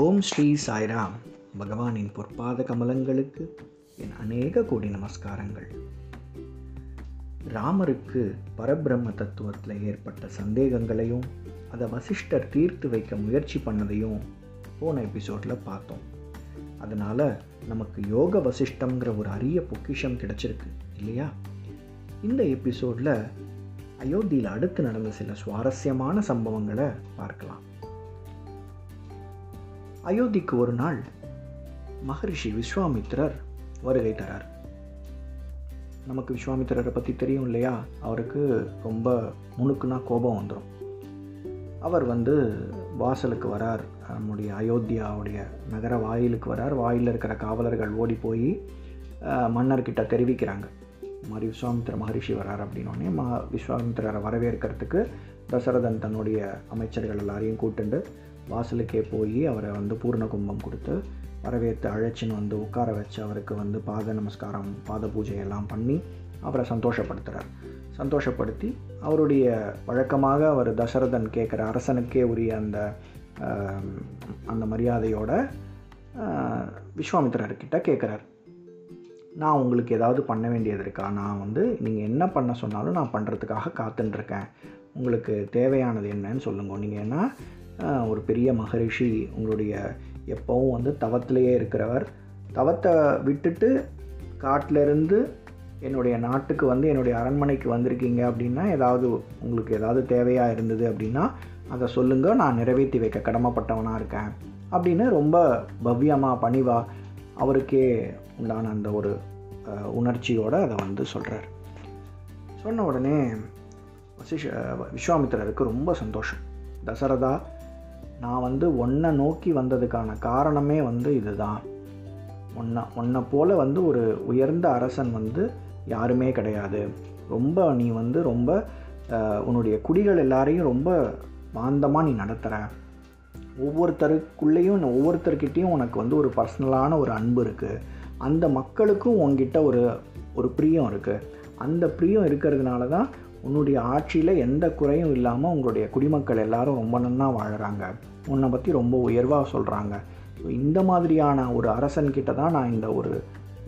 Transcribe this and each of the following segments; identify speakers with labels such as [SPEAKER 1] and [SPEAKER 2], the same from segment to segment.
[SPEAKER 1] ஓம் ஸ்ரீ சாய்ராம். பகவானின் பொற்பாத கமலங்களுக்கு என் அநேக கோடி நமஸ்காரங்கள். ராமருக்கு பரபிரம்ம தத்துவத்தில் ஏற்பட்ட சந்தேகங்களையும் அதை வசிஷ்டர் தீர்த்து வைக்க முயற்சி பண்ணதையும் போன எபிசோடில் பார்த்தோம். அதனால் நமக்கு யோக வசிஷ்டங்கிற ஒரு அரிய பொக்கிஷம் கிடைச்சிருக்கு இல்லையா? இந்த எபிசோடில் அயோத்தியில் அடுத்து நடந்த சில சுவாரஸ்யமான சம்பவங்களை பார்க்கலாம். அயோத்திக்கு ஒரு நாள் மகரிஷி விஸ்வாமித்திரர் வருகை தரார். நமக்கு விஸ்வாமித்திரரை பற்றி தெரியும் இல்லையா? அவருக்கு ரொம்ப முணுக்குனா கோபம் வந்துடும் அவர் வந்து வாசலுக்கு வரார். நம்முடைய அயோத்தியாவுடைய நகர வாயிலுக்கு வரார். வாயில் இருக்கிற காவலர்கள் ஓடி போய் மன்னர்கிட்ட தெரிவிக்கிறாங்க. இந்த மாதிரி விஸ்வாமித்திர மகரிஷி வரார் அப்படின்னோடனே மா விஸ்வாமித்திரரை வரவேற்கிறதுக்கு தசரதன் தன்னுடைய அமைச்சர்கள் எல்லாரையும் கூட்டுண்டு வாசலுக்கே போய் அவரை வந்து பூர்ண கும்பம் கொடுத்து வரவேற்று அழைச்சின்னு வந்து உட்கார வச்சு அவருக்கு வந்து பாத நமஸ்காரம் பாத பூஜை எல்லாம் பண்ணி அவரை சந்தோஷப்படுத்துகிறார் சந்தோஷப்படுத்தி அவருடைய வழக்கமாக அவர் தசரதன் கேட்குற அரசனுக்கே உரிய அந்த அந்த மரியாதையோட விஸ்வாமித்திரர்கிட்ட கேட்குறார். நான் உங்களுக்கு ஏதாவது பண்ண வேண்டியது இருக்கா? நான் வந்து நீங்கள் என்ன பண்ண சொன்னாலும் நான் பண்ணுறதுக்காக காத்துட்ருக்கேன் உங்களுக்கு தேவையானது என்னன்னு சொல்லுங்க. நீங்கள் என்ன ஒரு பெரிய மகரிஷி உங்களுடைய எப்போவும் வந்து தவத்திலேயே இருக்கிறவர். தவத்தை விட்டுட்டு காட்டிலேருந்து என்னுடைய நாட்டுக்கு வந்து என்னுடைய அரண்மனைக்கு வந்திருக்கீங்க அப்படின்னா ஏதாவது உங்களுக்கு ஏதாவது தேவையாக இருந்தது அப்படின்னா அதை சொல்லுங்கள் நான் நிறைவேற்றி வைக்க கடமைப்பட்டவனாக இருக்கேன் அப்படின்னு ரொம்ப பவ்யமாக பணிவாக அவருக்கே உண்டான அந்த ஒரு உணர்ச்சியோடு அதை வந்து சொல்கிறார் சொன்ன உடனே வசிஷ விஸ்வாமித்திரருக்கு ரொம்ப சந்தோஷம். தசரதா நான் வந்து ஒன்றை நோக்கி வந்ததுக்கான காரணமே வந்து இதுதான். ஒன்றை ஒன்றை போல் வந்து ஒரு உயர்ந்த அரசன் வந்து யாருமே கிடையாது. ரொம்ப நீ வந்து ரொம்ப உன்னுடைய குடிகள் எல்லாரையும் ரொம்ப மாந்தமாக நீ நடத்துகிற ஒவ்வொருத்தருக்குள்ளேயும் ஒவ்வொருத்தர்கிட்டையும் உனக்கு வந்து ஒரு பர்சனலான ஒரு அன்பு இருக்குது அந்த மக்களுக்கும் உங்ககிட்ட ஒரு ஒரு பிரியம் இருக்குது அந்த பிரியம் இருக்கிறதுனால தான் உன்னுடைய ஆட்சியில் எந்த குறையும் இல்லாமல் உங்களுடைய குடிமக்கள் எல்லாரும் ரொம்ப நன்னா வாழறாங்க. உன்னை பற்றி ரொம்ப உயர்வாக சொல்கிறாங்க ஸோ இந்த மாதிரியான ஒரு அரசன்கிட்ட தான் நான் இந்த ஒரு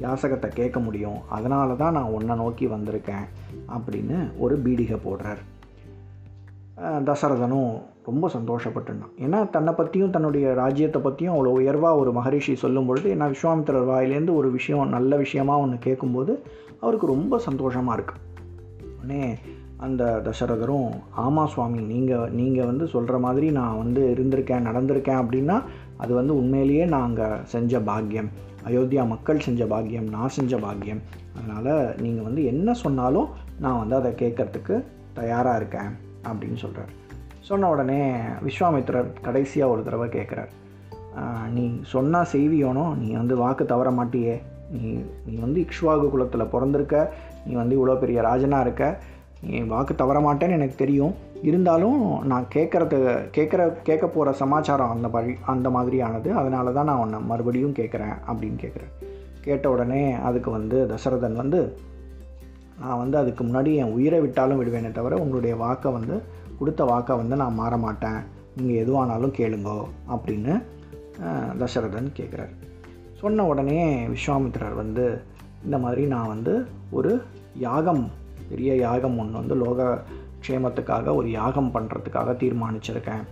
[SPEAKER 1] யாசகத்தை கேட்க முடியும். அதனால தான் நான் உன்னை நோக்கி வந்திருக்கேன் அப்படின்னு ஒரு பீடிகை போடுறார். தசரதனும் ரொம்ப சந்தோஷப்பட்டுனான் ஏன்னா தன்னை பற்றியும் தன்னுடைய ராஜ்யத்தை பற்றியும் அவ்வளோ உயர்வாக ஒரு மகரிஷி சொல்லும் பொழுது ஏன்னா விஸ்வாமித்திரர் வாயிலேருந்து ஒரு விஷயம் நல்ல விஷயமாக ஒன்று கேட்கும்போது அவருக்கு ரொம்ப சந்தோஷமாக இருக்குது உடனே அந்த தசரதரும் ஆமாம் சுவாமி நீங்கள் நீங்கள் வந்து சொல்கிற மாதிரி நான் வந்து இருந்திருக்கேன் நடந்திருக்கேன் அப்படின்னா அது வந்து உண்மையிலேயே நாங்கள் செஞ்ச பாக்கியம். அயோத்தியா மக்கள் செஞ்ச பாக்கியம் நான் செஞ்ச பாக்கியம். அதனால் நீங்கள் வந்து என்ன சொன்னாலும் நான் வந்து அதை கேட்குறதுக்கு தயாராக இருக்கேன் அப்படின்னு சொல்கிறார் சொன்ன உடனே விஸ்வாமித்திரர் கடைசியாக ஒரு தடவை கேட்குறார் நீ சொன்னால் செய்வியோனோ நீ வந்து வாக்கு தவற மாட்டியே. நீ நீ வந்து இக்ஷ்வாகு குலத்தில் பிறந்திருக்க நீ வந்து இவ்வளோ பெரிய ராஜனாக இருக்க. வாக்கு தவற மாட்டேன்னு எனக்கு தெரியும். இருந்தாலும் நான் கேட்குறது கேட்குற கேட்க போகிற சமாச்சாரம் அந்த மாதிரி அந்த மாதிரியானது. அதனால தான் நான் உன்னை மறுபடியும் கேட்குறேன் அப்படின்னு கேட்குறேன் கேட்ட உடனே அதுக்கு வந்து தசரதன் வந்து நான் வந்து அதுக்கு முன்னாடி என் உயிரை விட்டாலும் விடுவேனே தவிர உங்களுடைய வாக்கை வந்து கொடுத்த வாக்கை வந்து நான் மாற மாட்டேன் நீங்கள் எதுவானாலும் கேளுங்கோ அப்படின்னு தசரதன் கேட்குறாரு சொன்ன உடனே விஸ்வாமித்திரர் வந்து இந்த மாதிரி நான் வந்து ஒரு யாகம் பெரிய யாகம் ஒன்று வந்து லோக க்ஷேமத்துக்காக ஒரு யாகம் பண்ணுறதுக்காக தீர்மானிச்சிருக்கேன்.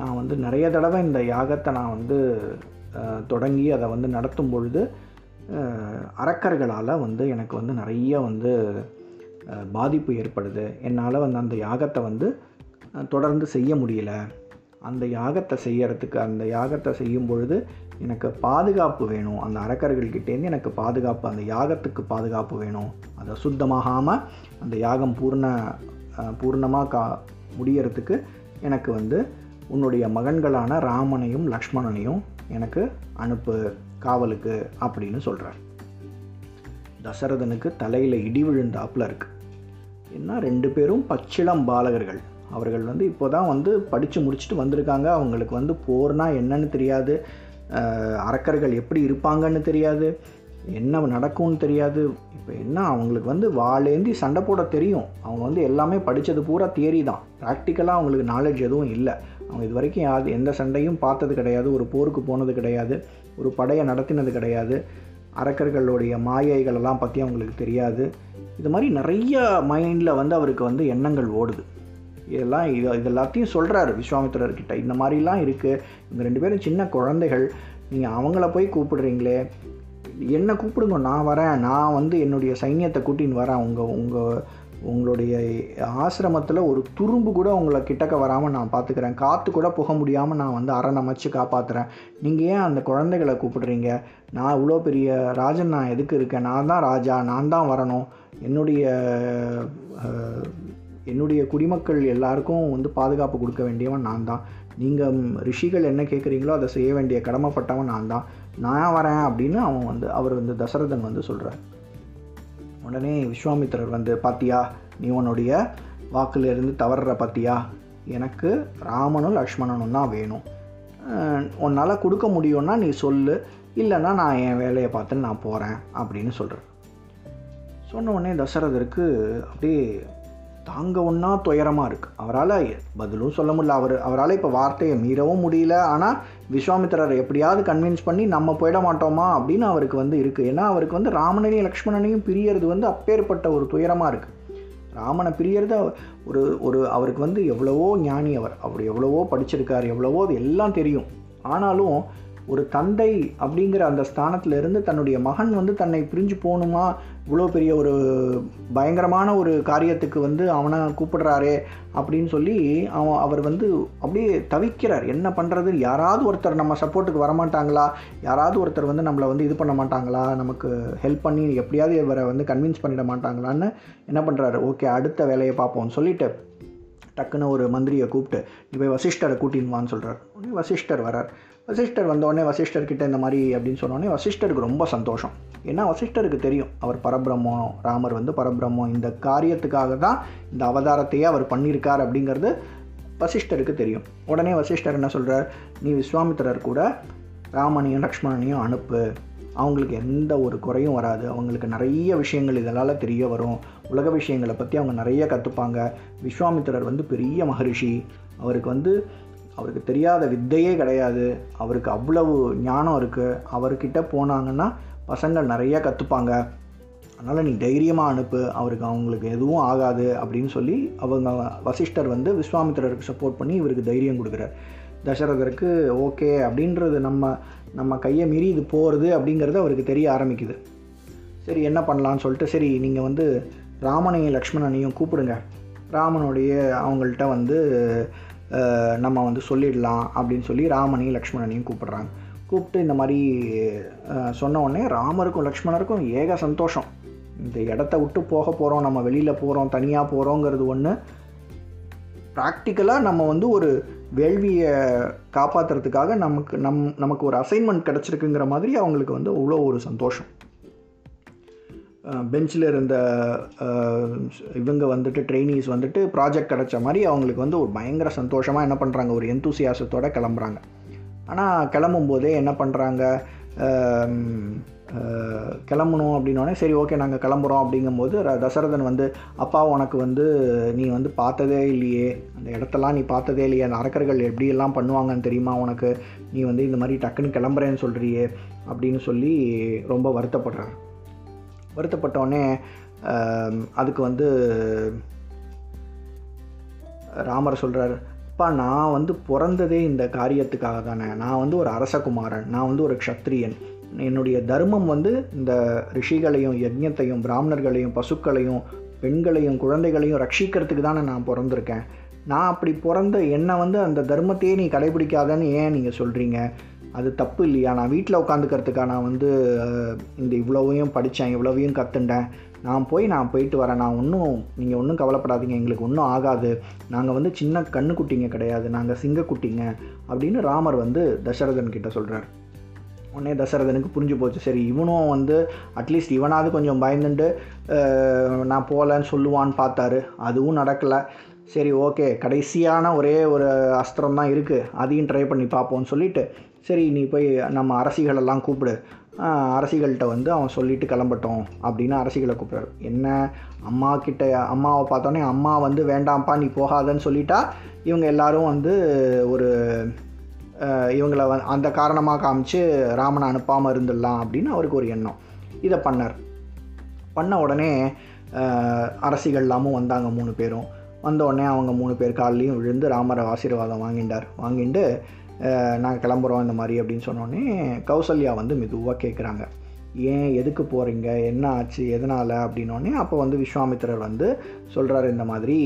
[SPEAKER 1] நான் வந்து நிறைய தடவை இந்த யாகத்தை நான் வந்து தொடங்கி அதை வந்து நடத்தும் பொழுது அறக்கர்களால் வந்து எனக்கு வந்து நிறைய வந்து பாதிப்பு ஏற்படுது. என்னால் வந்து அந்த யாகத்தை வந்து தொடர்ந்து செய்ய முடியல. அந்த யாகத்தை செய்யறதுக்கு அந்த யாகத்தை செய்யும் பொழுது எனக்கு பாதுகாப்பு வேணும். அந்த அரக்கர்கள்கிட்டேருந்து எனக்கு பாதுகாப்பு அந்த யாகத்துக்கு பாதுகாப்பு வேணும். அதை சுத்தமாகாமல் அந்த யாகம் பூர்ண பூர்ணமாக கா முடியறதுக்கு எனக்கு வந்து உன்னுடைய மகன்களான ராமனையும் லக்ஷ்மணனையும் எனக்கு அனுப்பு காவலுக்கு அப்படின்னு சொல்கிறார் தசரதனுக்கு தலையில் இடி விழுந்தாப்பில் இருக்குது ஏன்னா ரெண்டு பேரும் பச்சிளம் பாலகர்கள். அவர்கள் வந்து இப்போ தான் வந்து படித்து முடிச்சுட்டு வந்திருக்காங்க. அவங்களுக்கு வந்து போர்னால் என்னன்னு தெரியாது. அரக்கர்கள் எப்படி இருப்பாங்கன்னு தெரியாது. என்ன நடக்கும்னு தெரியாது. இப்போ என்ன அவங்களுக்கு வந்து வாழேந்தி சண்டை போட தெரியும். அவங்க வந்து எல்லாமே படித்தது பூரா தியரி தான். ப்ராக்டிக்கலாக அவங்களுக்கு நாலேஜ் எதுவும் இல்லை. அவங்க இது வரைக்கும் யாது எந்த சண்டையும் பார்த்தது கிடையாது. ஒரு போருக்கு போனது கிடையாது. ஒரு படையை நடத்தினது கிடையாது. அரக்கர்களுடைய மாயைகளெல்லாம் பற்றி அவங்களுக்கு தெரியாது. இது மாதிரி நிறைய மைண்டில் வந்து அவருக்கு வந்து எண்ணங்கள் ஓடுது. இதெல்லாம் இது இது எல்லாத்தையும் சொல்கிறாரு விஸ்வாமித்திரர்கிட்ட இந்த மாதிரிலாம் இருக்குது இவங்க ரெண்டு பேரும் சின்ன குழந்தைகள். நீங்கள் அவங்கள போய் கூப்பிடுறீங்களே. என்னை கூப்பிடுங்க நான் வரேன். நான் வந்து என்னுடைய சைன்யத்தை கூட்டின்னு வரேன். உங்கள் உங்கள் உங்களுடைய ஆசிரமத்தில் ஒரு துரும்பு கூட உங்களை கிட்டக்க வராமல் நான் பார்த்துக்கிறேன் காற்று கூட புக முடியாமல் நான் வந்து அரண் அமைச்சு காப்பாற்றுறேன் நீங்கள் ஏன் அந்த குழந்தைகளை கூப்பிடுறீங்க? நான் இவ்வளோ பெரிய ராஜன் நான் எதுக்கு இருக்கேன்? நான் தான் ராஜா. நான் தான் வரணும். என்னுடைய என்னுடைய குடிமக்கள் எல்லாருக்கும் வந்து பாதுகாப்பு கொடுக்க வேண்டியவன் நான் தான். நீங்கள் ரிஷிகள் என்ன கேட்குறீங்களோ அதை செய்ய வேண்டிய கடமைப்பட்டவன் நான் தான். நான் வரேன் அப்படின்னு அவன் வந்து அவர் வந்து தசரதன் வந்து சொல்கிறார் உடனே விஸ்வாமித்திரர் வந்து பாத்தியா நீ உன்னுடைய வாக்குலேருந்து தவறுற பாத்தியா? எனக்கு ராமனும் லக்ஷ்மணனும் தான் வேணும். உன்னால் கொடுக்க முடியும்னா நீ சொல்லு. இல்லைன்னா நான் என் வேலையை பார்த்து நான் போகிறேன் அப்படின்னு சொல்கிறேன் சொன்ன உடனே தசரதருக்கு அப்படியே தாங்க ஒன்றா துயரமாக இருக்குது அவரால் பதிலும் சொல்ல முடியல. அவர் அவரால் இப்போ வார்த்தையை மீறவும் முடியல. ஆனால் விஸ்வாமித்திரர் எப்படியாவது கன்வின்ஸ் பண்ணி நம்ம போயிட மாட்டோமா அப்படின்னு அவருக்கு வந்து இருக்குது ஏன்னா அவருக்கு வந்து ராமனையும் லக்ஷ்மணனையும் பிரியறது வந்து அப்பேற்பட்ட ஒரு துயரமாக இருக்குது ராமனை பிரியறது ஒரு ஒரு அவருக்கு வந்து எவ்வளவோ ஞானி அவர். அவர் எவ்வளவோ படிச்சிருக்கார். எவ்வளவோ அது எல்லாம் தெரியும். ஆனாலும் ஒரு தந்தை அப்படிங்கிற அந்த ஸ்தானத்தில் இருந்து தன்னுடைய மகன் வந்து தன்னை பிரிஞ்சு போகணுமா இவ்வளோ பெரிய ஒரு பயங்கரமான ஒரு காரியத்துக்கு வந்து அவனை கூப்பிடுறாரே அப்படின்னு சொல்லி அவன் அவர் வந்து அப்படியே தவிக்கிறார். என்ன பண்ணுறது யாராவது ஒருத்தர் நம்ம சப்போர்ட்டுக்கு வரமாட்டாங்களா? யாராவது ஒருத்தர் வந்து நம்மளை வந்து இது பண்ண மாட்டாங்களா? நமக்கு ஹெல்ப் பண்ணி எப்படியாவது இவரை வந்து கன்வின்ஸ் பண்ணிட மாட்டாங்களான்னு என்ன பண்ணுறாரு ஓகே அடுத்த வேலையை பார்ப்போம்னு சொல்லிட்டு டக்குன்னு ஒரு மந்திரியை கூப்பிட்டு நீ போய் வசிஷ்டரை கூட்டின்னு வான்னு சொல்கிறார் வசிஷ்டர் வரார் வசிஷ்டர் வந்த உடனே வசிஷ்டர்கிட்ட இந்த மாதிரி அப்படின்னு சொன்னோடனே வசிஷ்டருக்கு ரொம்ப சந்தோஷம். ஏன்னா வசிஷ்டருக்கு தெரியும் அவர் பரபிரம்மம் ராமர் வந்து பரபிரம்மம் இந்த காரியத்துக்காக தான் இந்த அவதாரத்தையே அவர் பண்ணியிருக்கார் அப்படிங்கிறது வசிஷ்டருக்கு தெரியும். உடனே வசிஷ்டர் என்ன சொல்கிறார் நீ விஸ்வாமித்திரர் கூட ராமனையும் லக்ஷ்மணனையும் அனுப்பு. அவங்களுக்கு எந்த ஒரு குறையும் வராது. அவங்களுக்கு நிறைய விஷயங்கள் இதனால் தெரிய வரும். உலக விஷயங்களை பற்றி அவங்க நிறைய கற்றுப்பாங்க விஸ்வாமித்திரர் வந்து பெரிய மகரிஷி. அவருக்கு வந்து அவருக்கு தெரியாத வித்தையே கிடையாது. அவருக்கு அவ்வளவு ஞானம் இருக்குது அவர்கிட்ட போனாங்கன்னா பசங்கள் நிறைய கற்றுப்பாங்க அதனால் நீ தைரியமாக அனுப்பு. அவருக்கு அவங்களுக்கு எதுவும் ஆகாது அப்படின்னு சொல்லி அவங்க வசிஷ்டர் வந்து விஸ்வாமித்திரருக்கு சப்போர்ட் பண்ணி இவருக்கு தைரியம் கொடுக்குறார். தசரதருக்கு ஓகே அப்படின்றது நம்ம நம்ம கையை மீறி இது போகிறது அப்படிங்கிறது அவருக்கு தெரிய ஆரம்பிக்குது. சரி என்ன பண்ணலான்னு சொல்லிட்டு சரி நீங்கள் வந்து ராமனையும் லக்ஷ்மணனையும் கூப்பிடுங்க. ராமனுடைய அவங்கள்ட்ட வந்து நம்ம வந்து சொல்லிடலாம் அப்படின்னு சொல்லி ராமனையும் லக்ஷ்மணனையும் கூப்பிடுறாங்க. கூப்பிட்டு இந்த மாதிரி சொன்ன உடனே ராமருக்கும் லக்ஷ்மணருக்கும் ஏக சந்தோஷம். இந்த இடத்த விட்டு போக போகிறோம் நம்ம வெளியில் போகிறோம் தனியாக போகிறோங்கிறது ஒன்று ப்ராக்டிக்கலாக நம்ம வந்து ஒரு வேள்வியை காப்பாற்றுறதுக்காக நமக்கு நம் நமக்கு ஒரு அசைன்மெண்ட் கிடச்சிருக்குங்கிற மாதிரி அவங்களுக்கு வந்து அவ்வளோ ஒரு சந்தோஷம். பெஞ்சில் இருந்த இவங்க வந்துட்டு ட்ரெயினிஸ் வந்துட்டு ப்ராஜெக்ட் கிடச்ச மாதிரி அவங்களுக்கு வந்து ஒரு பயங்கர சந்தோஷமாக என்ன பண்ணுறாங்க ஒரு எந்தூசியாசத்தோடு கிளம்புறாங்க. ஆனால் கிளம்பும்போதே என்ன பண்ணுறாங்க கிளம்பணும் அப்படின்னோடனே சரி ஓகே நாங்கள் கிளம்புறோம் அப்படிங்கும்போது தசரதன் வந்து அப்பா உனக்கு வந்து நீ வந்து பார்த்ததே இல்லையே. அந்த இடத்தெல்லாம் நீ பார்த்ததே இல்லையே. அந்த அரக்கர்கள் எப்படியெல்லாம் பண்ணுவாங்கன்னு தெரியுமா உனக்கு? நீ வந்து இந்த மாதிரி டக்குன்னு கிளம்புறேன்னு சொல்கிறியே அப்படின்னு சொல்லி ரொம்ப வருத்தப்படுறாரு வருத்தப்பட்டோடனே அதுக்கு வந்து ராமர் சொல்கிறார் அப்பா நான் வந்து பிறந்ததே இந்த காரியத்துக்காக தானே. நான் வந்து ஒரு அரசகுமாரன். நான் வந்து ஒரு க்ஷத்ரியன் என்னுடைய தர்மம் வந்து இந்த ரிஷிகளையும் யஜ்யத்தையும் பிராமணர்களையும் பசுக்களையும் பெண்களையும் குழந்தைகளையும் ரட்சிக்கிறதுக்கு தானே நான் பிறந்திருக்கேன். நான் அப்படி பிறந்த என்னை வந்து அந்த தர்மத்தையே நீ கடைபிடிக்காதன்னு ஏன் நீங்கள் சொல்கிறீங்க அது தப்பு இல்லையா? நான் வீட்டில் உட்காந்துக்கிறதுக்கா நான் வந்து இந்த இவ்வளவையும் படித்தேன் இவ்வளவையும் கற்றுண்டேன் நான் போய் நான் போயிட்டு வரேன். நான் ஒன்றும் நீங்கள் ஒன்றும் கவலைப்படாதீங்க. எங்களுக்கு ஒன்றும் ஆகாது. நாங்கள் வந்து சின்ன கண்ணுக்குட்டிங்க கிடையாது. நாங்கள் சிங்கக்குட்டிங்க அப்படின்னு ராமர் வந்து தசரதன் கிட்ட சொல்கிறார் உடனே தசரதனுக்கு புரிஞ்சு போச்சு. சரி இவனும் வந்து அட்லீஸ்ட் இவனாவது கொஞ்சம் பயந்துட்டு நான் போகலன்னு சொல்லுவான்னு பார்த்தாரு. அதுவும் நடக்கலை. சரி ஓகே கடைசியான ஒரே ஒரு அஸ்திரம் தான் இருக்குது அதையும் ட்ரை பண்ணி பார்ப்போம்னு சொல்லிட்டு சரி நீ போய் நம்ம அரசிகளெல்லாம் கூப்பிடு. அரசிகள்கிட்ட வந்து அவன் சொல்லிட்டு கிளம்பட்டோம் அப்படின்னு அரசிகளை கூப்பிட்றாரு. என்ன? அம்மா கிட்ட அம்மாவை பார்த்தோன்னே அம்மா வந்து வேண்டாம்ப்பா நீ போகாதன்னு சொல்லிட்டா இவங்க எல்லாரும் வந்து ஒரு இவங்களை இவங்கள அந்த காரணமாக காமிச்சு ராமனை அனுப்பாமல் இருந்துடலாம் அப்படின்னு அவருக்கு ஒரு எண்ணம். இதை பண்ணார். பண்ண உடனே அஹ், அரசிகள்லாமும் வந்தாங்க மூணு பேரும். வந்த உடனே அவங்க மூணு பேர் காலிலையும் விழுந்து ராமரை ஆசீர்வாதம் வாங்கிட்டார் வாங்கிட்டு நாங்கள் கிளம்புறோம் இந்த மாதிரி அப்படின்னு சொன்னோடனே கௌசல்யா வந்து மெதுவாக கேட்குறாங்க ஏன் எதுக்கு போகிறீங்க என்ன ஆச்சு? எதனால்? அப்படின்னோடனே அப்போ வந்து விஸ்வாமித்திரர் வந்து சொல்கிறாரு இந்த மாதிரி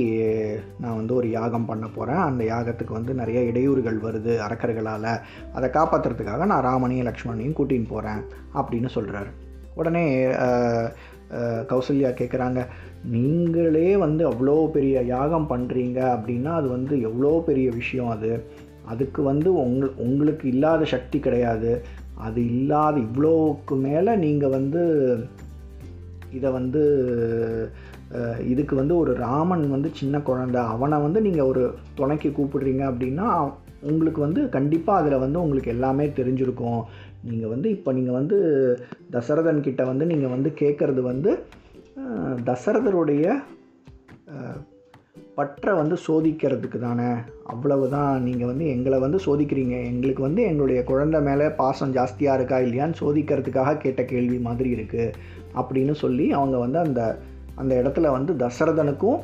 [SPEAKER 1] நான் வந்து ஒரு யாகம் பண்ண போகிறேன் அந்த யாகத்துக்கு வந்து நிறைய இடையூறுகள் வருது அரக்கர்களால். அதை காப்பாற்றுறதுக்காக நான் ராமனையும் லக்ஷ்மணையும் கூட்டின்னு போகிறேன் அப்படின்னு சொல்கிறாரு உடனே கௌசல்யா கேட்குறாங்க நீங்களே வந்து அவ்வளோ பெரிய யாகம் பண்ணுறீங்க அப்படின்னா அது வந்து எவ்வளோ பெரிய விஷயம் அது? அதுக்கு வந்து உங்க உங்களுக்கு இல்லாத சக்தி கிடையாது. அது இல்லாத இவ்வளோக்கு மேலே நீங்கள் வந்து இதை வந்து இதுக்கு வந்து ஒரு ராமன் வந்து சின்ன குழந்தை. அவனை வந்து நீங்கள் ஒரு துணைக்கு கூப்பிடுறீங்க அப்படின்னா உங்களுக்கு வந்து கண்டிப்பாக அதில் வந்து உங்களுக்கு எல்லாமே தெரிஞ்சிருக்கும். நீங்கள் வந்து இப்போ நீங்கள் வந்து தசரதன்கிட்ட வந்து நீங்கள் வந்து கேட்குறது வந்து தசரதருடைய பற்றை வந்து சோதிக்கிறதுக்கு தானே அவ்வளவு தான் நீங்கள் வந்து எங்களை வந்து சோதிக்கிறீங்க. எங்களுக்கு வந்து எங்களுடைய குழந்தை மேலே பாசம் ஜாஸ்தியாக இருக்கா இல்லையான்னு சோதிக்கிறதுக்காக கேட்ட கேள்வி மாதிரி இருக்குது அப்படின்னு சொல்லி அவங்க வந்து அந்த அந்த இடத்துல வந்து தசரதனுக்கும்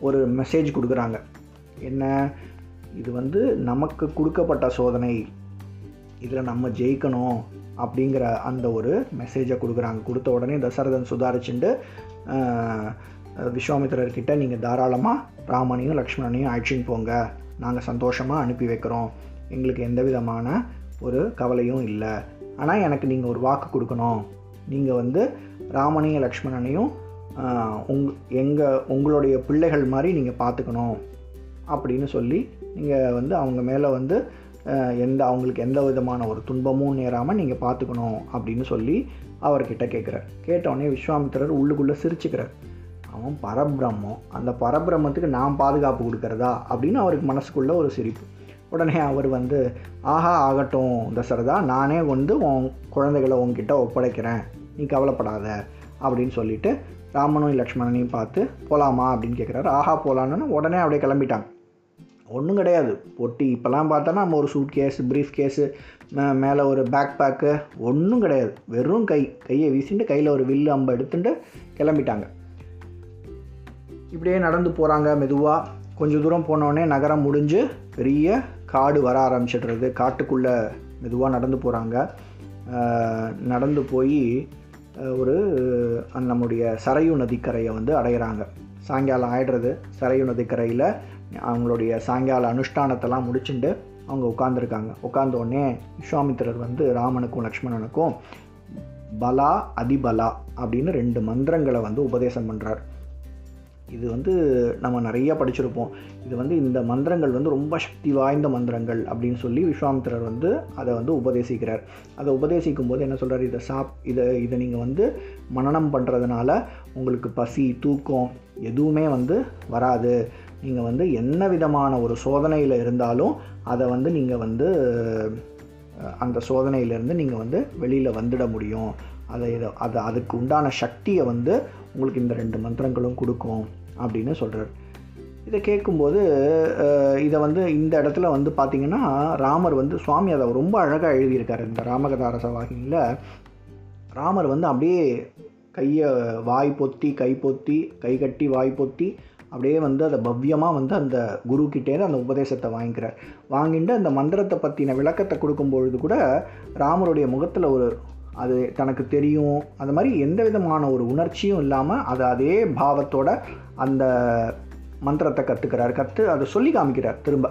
[SPEAKER 1] ஒரு மெசேஜ் கொடுக்குறாங்க. என்ன? இது வந்து நமக்கு கொடுக்கப்பட்ட சோதனை. இதில் நம்ம ஜெயிக்கணும் அப்படிங்கிற அந்த ஒரு மெசேஜை கொடுக்குறாங்க. கொடுத்த உடனே தசரதன் சுதாரிச்சுண்டு விஸ்வாமித்திரர்கிட்ட நீங்கள் தாராளமாக ராமனையும் லக்ஷ்மணனையும் அழைச்சின்னு போங்க. நாங்கள் சந்தோஷமாக அனுப்பி வைக்கிறோம். எங்களுக்கு எந்த விதமான ஒரு கவலையும் இல்லை. ஆனால் எனக்கு நீங்கள் ஒரு வாக்கு கொடுக்கணும். நீங்கள் வந்து ராமனையும் லக்ஷ்மணனையும் உங் எங்கள் உங்களுடைய பிள்ளைகள் மாதிரி நீங்கள் பார்த்துக்கணும் அப்படின்னு சொல்லி நீங்கள் வந்து அவங்க மேலே வந்து எந்த அவங்களுக்கு எந்த விதமான ஒரு துன்பமும் நேராமல் நீங்கள் பார்த்துக்கணும் அப்படின்னு சொல்லி அவர்கிட்ட கேட்குறார் கேட்டவுடனே விஸ்வாமித்திரர் உள்ளுக்குள்ளே சிரிச்சுக்கிறார். அவன் பரபிரம்மம். அந்த பரபிரம்மத்துக்கு நான் பாதுகாப்பு கொடுக்கறதா? அப்படின்னு அவருக்கு மனசுக்குள்ளே ஒரு சிரிப்பு. உடனே அவர் வந்து ஆஹா ஆகட்டும் தசரதா நானே வந்து உன் குழந்தைகளை உன்கிட்ட ஒப்படைக்கிறேன். நீ கவலைப்படாத அப்படின்னு சொல்லிட்டு ராமனும் லக்ஷ்மணனையும் பார்த்து போகலாமா அப்படின்னு கேட்குறாரு ஆஹா போகலான்னு உடனே அப்படியே கிளம்பிட்டாங்க. ஒன்றும் கிடையாது. பொட்டி இப்போல்லாம் பார்த்தோன்னா நம்ம ஒரு சூட் கேஸ் ப்ரீஃப் கேஸு மேலே ஒரு பேக் பேக்கு ஒன்றும் கிடையாது. வெறும் கை. கையை வீசிட்டு கையில் ஒரு வில்லு அம்பை எடுத்துட்டு கிளம்பிட்டாங்க. இப்படியே நடந்து போகிறாங்க மெதுவாக கொஞ்சம் தூரம் போனோடனே நகரம் முடிஞ்சு பெரிய காடு வர ஆரம்பிச்சிடுறது. காட்டுக்குள்ளே மெதுவாக நடந்து போகிறாங்க நடந்து போய் ஒரு நம்முடைய சரையு நதிக்கரையை வந்து அடையிறாங்க. சாயங்காலம் ஆயிடுறது. சரையு நதிக்கரையில் அவங்களுடைய சாயங்கால அனுஷ்டானத்தெல்லாம் முடிச்சுட்டு அவங்க உட்காந்துருக்காங்க உட்காந்தோடனே விஸ்வாமித்திரர் வந்து ராமனுக்கும் லக்ஷ்மணனுக்கும் பலா அதிபலா அப்படின்னு ரெண்டு மந்திரங்களை வந்து உபதேசம் பண்ணுறார் இது வந்து நம்ம நிறையா படிச்சிருப்போம். இது வந்து இந்த மந்திரங்கள் வந்து ரொம்ப சக்தி வாய்ந்த மந்திரங்கள் அப்படின்னு சொல்லி விஸ்வாமித்திரர் வந்து அதை வந்து உபதேசிக்கிறார். அதை உபதேசிக்கும் போது என்ன சொல்கிறார் இதை சாப் இதை இதை நீங்கள் வந்து மனனம் பண்ணுறதுனால உங்களுக்கு பசி தூக்கம் எதுவுமே வந்து வராது. நீங்கள் வந்து என்ன விதமான ஒரு சோதனையில் இருந்தாலும் அதை வந்து நீங்கள் வந்து அந்த சோதனையிலேருந்து நீங்கள் வந்து வெளியில் வந்துட முடியும். அதை இதை அதை அதுக்கு உண்டான சக்தியை வந்து உங்களுக்கு இந்த ரெண்டு மந்திரங்களும் கொடுக்கும் அப்படின்னு சொல்கிறார் இதை கேட்கும்போது இதை வந்து இந்த இடத்துல வந்து பார்த்திங்கன்னா ராமர் வந்து சுவாமி அதை ரொம்ப அழகாக எழுதியிருக்காரு. இந்த ராமகதாரச வாகினியில் ராமர் வந்து அப்படியே கையை வாய் பொத்தி கை பொத்தி கை கட்டி வாய் பொத்தி அப்படியே வந்து அதை பவ்யமாக வந்து அந்த குரு கிட்டேருந்து அந்த உபதேசத்தை வாங்கிக்கிறார். வாங்கிட்டு அந்த மந்திரத்தை பற்றின விளக்கத்தை கொடுக்கும்பொழுது கூட ராமருடைய முகத்தில் ஒரு அது தனக்கு தெரியும். அந்த மாதிரி எந்த விதமான ஒரு உணர்ச்சியும் இல்லாமல் அது அதே பாவத்தோட அந்த மந்திரத்தை கற்றுக்கிறார் கற்று அதை சொல்லி காமிக்கிறார் திரும்ப.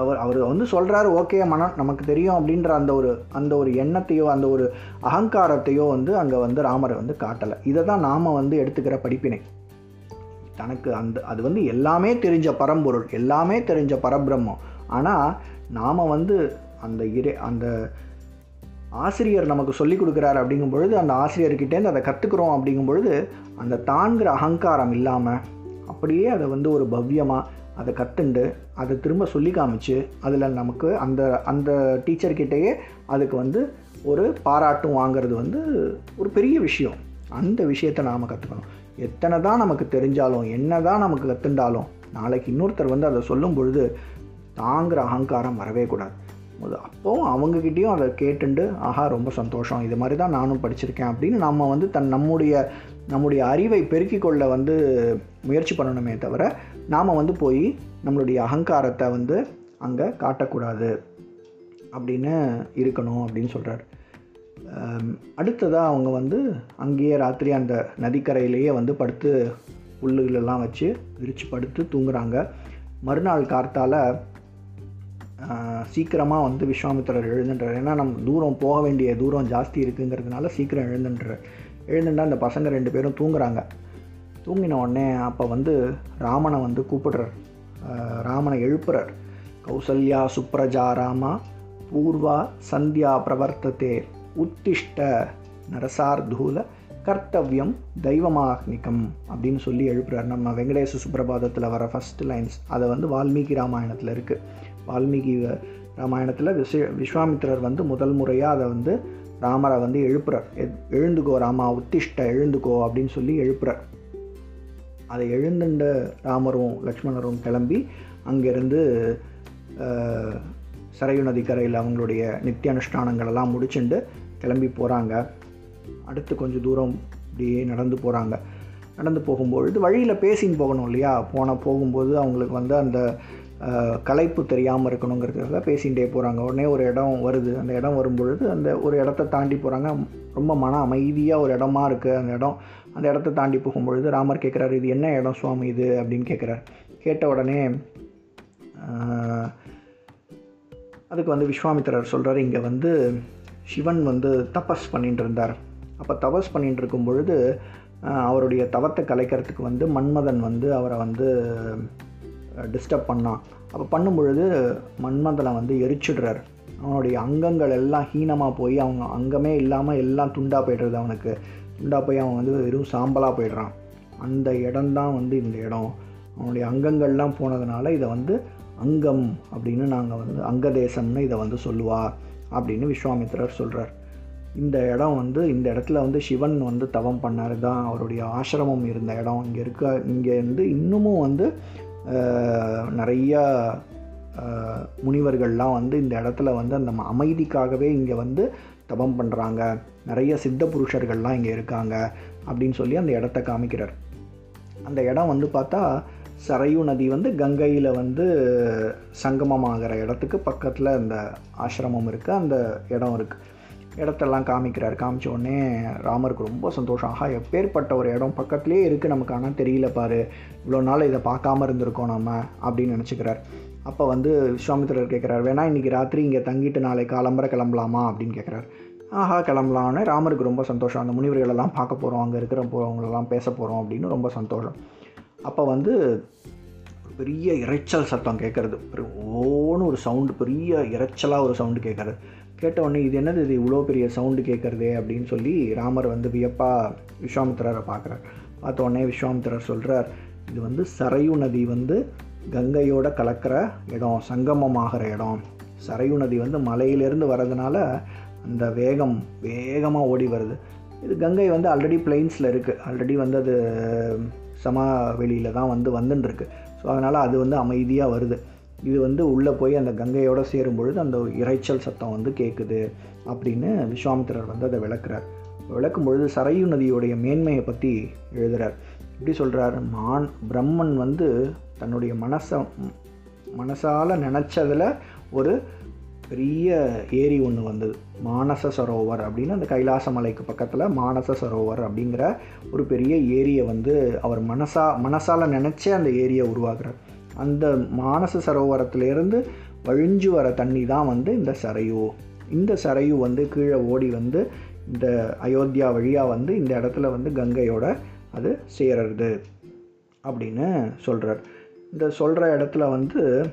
[SPEAKER 1] அவர் அவர் வந்து சொல்கிறாரு ஓகே மனம் நமக்கு தெரியும் அப்படின்ற அந்த ஒரு அந்த ஒரு எண்ணத்தையோ அந்த ஒரு அகங்காரத்தையோ வந்து அங்கே வந்து ராமரை வந்து காட்டலை. இதை தான் நாம் வந்து எடுத்துக்கிற படிப்பினை. தனக்கு அந்த அது வந்து எல்லாமே தெரிஞ்ச பரம்பொருள் எல்லாமே தெரிஞ்ச பரபிரம்மம். ஆனால் நாம் வந்து அந்த இறை அந்த ஆசிரியர் நமக்கு சொல்லிக் கொடுக்குறாரு அப்படிங்கும் பொழுது அந்த ஆசிரியர்கிட்டேருந்து அதை கற்றுக்குறோம் அப்படிங்கும் பொழுது அந்த தான்கிற அகங்காரம் இல்லாமல் அப்படியே அதை வந்து ஒரு பவ்யமாக அதை கற்றுண்டு அதை திரும்ப சொல்லி காமிச்சு அதில் நமக்கு அந்த அந்த டீச்சர்கிட்டேயே அதுக்கு வந்து ஒரு பாராட்டும் வாங்கிறது வந்து ஒரு பெரிய விஷயம். அந்த விஷயத்தை நாம் கற்றுக்கணும் எத்தனை தான் நமக்கு தெரிஞ்சாலும் என்ன தான் நமக்கு கற்றுண்டாலும் நாளைக்கு இன்னொருத்தர் வந்து அதை சொல்லும் பொழுது தாங்கிற அகங்காரம் வரவே கூடாது. அது அப்போவும் அவங்கக்கிட்டேயும் அதை கேட்டுண்டு ஆஹா ரொம்ப சந்தோஷம். இது மாதிரி தான் நானும் படிச்சிருக்கேன். அப்படின்னு நம்ம வந்து தன் நம்முடைய நம்முடைய அறிவை பெருக்கிக் கொள்ள வந்து முயற்சி பண்ணணுமே தவிர நாம் வந்து போய் நம்மளுடைய அகங்காரத்தை வந்து அங்கே காட்டக்கூடாது அப்படின்னு இருக்கணும் அப்படின்னு சொல்கிறார் அடுத்ததாக அவங்க வந்து அங்கேயே ராத்திரி அந்த நதிக்கரையிலேயே வந்து படுத்து புல்லுகளெல்லாம் வச்சு விரித்து படுத்து தூங்குறாங்க. மறுநாள் கார்த்தால் சீக்கிரமாக வந்து விஸ்வாமித்திரர் எழுந்துன்றார் ஏன்னா நம்ம தூரம் போக வேண்டிய தூரம் ஜாஸ்தி இருக்குங்கிறதுனால சீக்கிரம் எழுந்துன்றார் எழுந்துட்டா அந்த பசங்க ரெண்டு பேரும் தூங்குறாங்க. தூங்கின உடனே அப்போ வந்து ராமனை வந்து கூப்பிடுறார். ராமனை எழுப்புறார். கௌசல்யா சுப்ரஜா ராமா பூர்வா சந்தியா பிரவர்த்ததே உத்திஷ்ட நரசார்தூல கர்த்தவியம் தெய்வமாக்னிகம் அப்படின்னு சொல்லி எழுப்புறார். நம்ம வெங்கடேச சுப்ரபாதத்தில் வர ஃபஸ்ட் லைன்ஸ் அதை வந்து வால்மீகி ராமாயணத்தில் இருக்குது வால்மீகி ராமாயணத்தில் விஸ்வ விஸ்வாமித்திரர் வந்து முதல் முறையாக அதை வந்து ராமரை வந்து எழுப்புறார். எழுந்துக்கோ ராமா உத்திஷ்ட எழுந்துக்கோ அப்படின்னு சொல்லி எழுப்புறார். அதை எழுந்துண்ட ராமரும் லக்ஷ்மணரும் கிளம்பி அங்கேருந்து சரையு நதிக்கரையில் அவங்களுடைய நித்திய அனுஷ்டானங்களெல்லாம் முடிச்சுண்டு கிளம்பி போகிறாங்க அடுத்து கொஞ்சம் தூரம் இப்படியே நடந்து போகிறாங்க நடந்து போகும்பொழுது வழியில் பேசின்னு போகணும் இல்லையா? போன போகும்போது அவங்களுக்கு வந்து அந்த கலைப்பு தெரியாமல் இருக்கணுங்கிறதுக்காக பேசிகிட்டே போகிறாங்க. உடனே ஒரு இடம் வருது. அந்த இடம் வரும்பொழுது அந்த ஒரு இடத்த தாண்டி போகிறாங்க. ரொம்ப மன அமைதியாக ஒரு இடமா இருக்குது அந்த இடம். அந்த இடத்த தாண்டி போகும்பொழுது ராமர் கேட்குறாரு இது என்ன இடம் சுவாமி இது? அப்படின்னு கேட்குறாரு. கேட்ட உடனே அதுக்கு வந்து விஸ்வாமித்திரர் சொல்கிறார் இங்கே வந்து சிவன் வந்து தபஸ் பண்ணிட்டு இருந்தார். அப்போ தபஸ் பண்ணிட்டு இருக்கும் பொழுது அவருடைய தவத்தை கலைக்கிறதுக்கு வந்து மன்மதன் வந்து அவரை வந்து டிஸ்டர்ப் பண்ணான். அப்போ பண்ணும் பொழுது மன்மதனை வந்து எரிச்சிடுறார். அவனுடைய அங்கங்கள் எல்லாம் ஹீனமாக போய் அவங்க அங்கமே இல்லாமல் எல்லாம் துண்டாக போய்டுறது அவனுக்கு. துண்டாக போய் அவன் வந்து வெறும் சாம்பலாக போயிடுறான். அந்த இடம்தான் வந்து இந்த இடம். அவனுடைய அங்கங்கள்லாம் போனதுனால இதை வந்து அங்கம் அப்படின்னு நாங்கள் வந்து அங்கதேசம்னு இதை வந்து சொல்லுவா அப்படின்னு விஸ்வாமித்திரர் சொல்கிறார் இந்த இடம் வந்து இந்த இடத்துல வந்து சிவன் வந்து தவம் பண்ணார் தான் அவருடைய ஆசிரமம் இருந்த இடம் இங்கே இருக்க இங்கே வந்து இன்னமும் வந்து நிறையா முனிவர்கள்லாம் வந்து இந்த இடத்துல வந்து அந்த அமைதிக்காகவே இங்கே வந்து தபம் பண்ணுறாங்க நிறைய சித்த புருஷர்கள்லாம் இங்கே இருக்காங்க அப்படின்னு சொல்லி அந்த இடத்த காமிக்கிறார். அந்த இடம் வந்து பார்த்தா சரையு நதி வந்து கங்கையில் வந்து சங்கமமாகிற இடத்துக்கு பக்கத்தில் அந்த ஆசிரமம் இருக்குது அந்த இடம் இருக்குது இடத்தெல்லாம் காமிக்கிறார். காமிச்ச உடனே ராமருக்கு ரொம்ப சந்தோஷம். ஆஹா எப்பேற்பட்ட ஒரு இடம் பக்கத்துலேயே இருக்குது நமக்கு ஆனால் தெரியல பாரு. இவ்வளோ நாள் இதை பார்க்காம இருந்திருக்கோம் நம்ம அப்படின்னு நினச்சிக்கிறார். அப்போ வந்து விஸ்வாமித்திரர் கேட்குறாரு வேணா இன்றைக்கி ராத்திரி இங்கே தங்கிட்டு நாளை காலம்பரை கிளம்பலாமா? அப்படின்னு கேட்குறாரு ஆஹா கிளம்பலான்னு ராமருக்கு ரொம்ப சந்தோஷம். அந்த முனிவர்களெல்லாம் பார்க்க போகிறோம் அங்கே இருக்கிற போகிறவங்களெல்லாம் பேச போகிறோம் அப்படின்னு ரொம்ப சந்தோஷம். அப்போ வந்து பெரிய இறைச்சல் சத்தம் கேட்குறது ஓன்னு ஒரு சவுண்டு பெரிய இறைச்சலாக ஒரு சவுண்டு கேட்குறது கேட்ட உடனே இது என்னது? இது இவ்வளோ பெரிய சவுண்டு கேட்குறது அப்படின்னு சொல்லி ராமர் வந்து வியப்பாக விஸ்வாமித்திரரை பார்க்குறார் பார்த்த உடனே விஸ்வாமித்திரர் சொல்கிறார் இது வந்து சரையு நதி வந்து கங்கையோட கலக்கிற இடம் சங்கமமாகிற இடம். சரையு நதி வந்து மலையிலேருந்து வர்றதுனால அந்த வேகம் வேகமாக ஓடி வருது. இது கங்கை வந்து ஆல்ரெடி பிளெயின்ஸில் இருக்குது ஆல்ரெடி வந்து அது சமவெளியில் தான் வந்து வந்துட்டுருக்கு ஸோ அதனால் அது வந்து அமைதியாக வருது. இது வந்து உள்ளே போய் அந்த கங்கையோடு சேரும் பொழுது அந்த இறைச்சல் சத்தம் வந்து கேட்குது அப்படின்னு விஸ்வாமித்திரர் வந்து அதை விளக்குறார். விளக்கும் பொழுது சரையு நதியோடைய மேன்மையை பற்றி எழுதுகிறார் எப்படி சொல்கிறார் மான் பிரம்மன் வந்து தன்னுடைய மனசை மனசால் நினச்சதில் ஒரு பெரிய ஏரி ஒன்று வந்தது. மானச சரோவர் அப்படின்னு அந்த கைலாச மலைக்கு பக்கத்தில் மானச சரோவர் அப்படிங்கிற ஒரு பெரிய ஏரியை வந்து அவர் மனசா மனசால் நினச்சே அந்த ஏரியை உருவாக்குறார். அந்த மானச சரோவரத்திலேருந்து வழிஞ்சு வர தண்ணி தான் வந்து இந்த சரையு. இந்த சரையு வந்து கீழே ஓடி வந்து இந்த அயோத்தியா வழியாக வந்து இந்த இடத்துல வந்து கங்கையோட அது சேருறது அப்படின்னு சொல்கிறார் இந்த சொல்கிற இடத்துல வந்து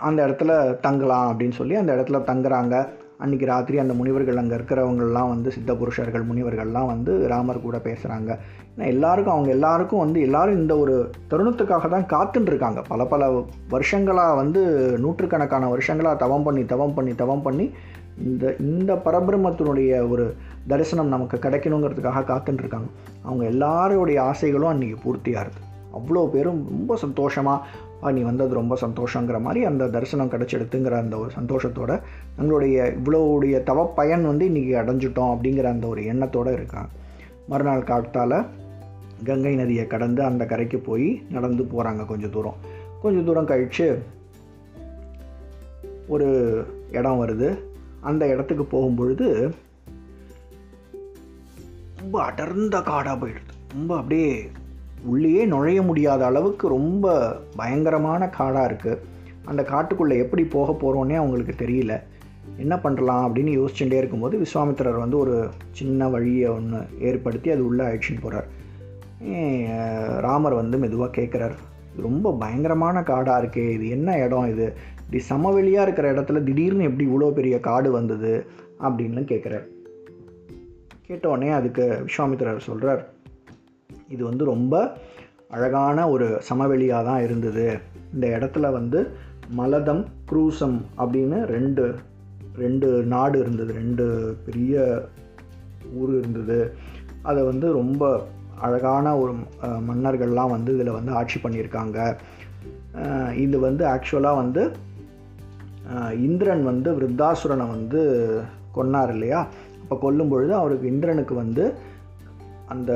[SPEAKER 1] அந்த இடத்துல தங்கலாம் அப்படின்னு சொல்லி அந்த இடத்துல தங்குறாங்க. அன்றைக்கி ராத்திரி அந்த முனிவர்கள் அங்கே இருக்கிறவங்கள்லாம் வந்து சித்த புருஷர்கள் முனிவர்கள்லாம் வந்து ராமர் கூட பேசுகிறாங்க ஏன்னா எல்லாருக்கும் அவங்க எல்லாருக்கும் வந்து எல்லாரும் இந்த ஒரு தருணத்துக்காக தான் காத்துட்டுருக்காங்க பல பல வருஷங்களாக வந்து நூற்றுக்கணக்கான வருஷங்களாக தவம் பண்ணி தவம் பண்ணி தவம் பண்ணி இந்த இந்த பரபிரமத்தினுடைய ஒரு தரிசனம் நமக்கு கிடைக்கணுங்கிறதுக்காக காத்துட்டுருக்காங்க அவங்க எல்லாருடைய ஆசைகளும் அன்றைக்கி பூர்த்தியாகுது. அவ்வளோ பேரும் ரொம்ப சந்தோஷமாக நீ வந்தது ரொம்ப சந்தோஷங்கிற மாதிரி அந்த தரிசனம் கிடச்சிடுத்துங்கிற அந்த ஒரு சந்தோஷத்தோட தங்களுடைய இவ்வளோடைய தவ பயன் வந்து இன்றைக்கி அடைஞ்சிட்டோம் அப்படிங்கிற அந்த ஒரு எண்ணத்தோடு இருக்காங்க. மறுநாள் காட்டால் கங்கை நதியை கடந்து அந்த கரைக்கு போய் நடந்து போகிறாங்க கொஞ்சம் தூரம். கொஞ்சம் தூரம் கழித்து ஒரு இடம் வருது. அந்த இடத்துக்கு போகும்பொழுது ரொம்ப அடர்ந்த காடாக போயிடுது. ரொம்ப அப்படியே உள்ளேயே நுழைய முடியாத அளவுக்கு ரொம்ப பயங்கரமான காடாக இருக்குது அந்த காட்டுக்குள்ளே எப்படி போக போகிறோன்னே அவங்களுக்கு தெரியல. என்ன பண்ணலாம் அப்படின்னு யோசிச்சுட்டே இருக்கும்போது விஸ்வாமித்திரர் வந்து ஒரு சின்ன வழியை ஒன்று ஏற்படுத்தி அது உள்ளே அழிச்சின்னு போகிறார் ராமர் வந்து மெதுவாக கேட்குறார் ரொம்ப பயங்கரமான காடாக இருக்கே இது என்ன இடம் இது? இப்படி சமவெளியாக இருக்கிற இடத்துல திடீர்னு எப்படி இவ்வளோ பெரிய காடு வந்தது? அப்படின்னு கேட்குறார் கேட்டோடனே அதுக்கு விஸ்வாமித்திரர் சொல்கிறார் இது வந்து ரொம்ப அழகான ஒரு சமவெளியாக தான் இருந்தது. இந்த இடத்துல வந்து மலதம் குரூசம் அப்படின்னு ரெண்டு ரெண்டு நாடு இருந்தது. ரெண்டு பெரிய ஊர் இருந்தது. அதை வந்து ரொம்ப அழகான ஒரு மன்னர்கள்லாம் வந்து இதில் வந்து ஆட்சி பண்ணியிருக்காங்க. இது வந்து ஆக்சுவலாக வந்து இந்திரன் வந்து விருத்தாசுரனை வந்து கொன்னார் இல்லையா? அப்போ கொல்லும் பொழுது அவருக்கு இந்திரனுக்கு வந்து அந்த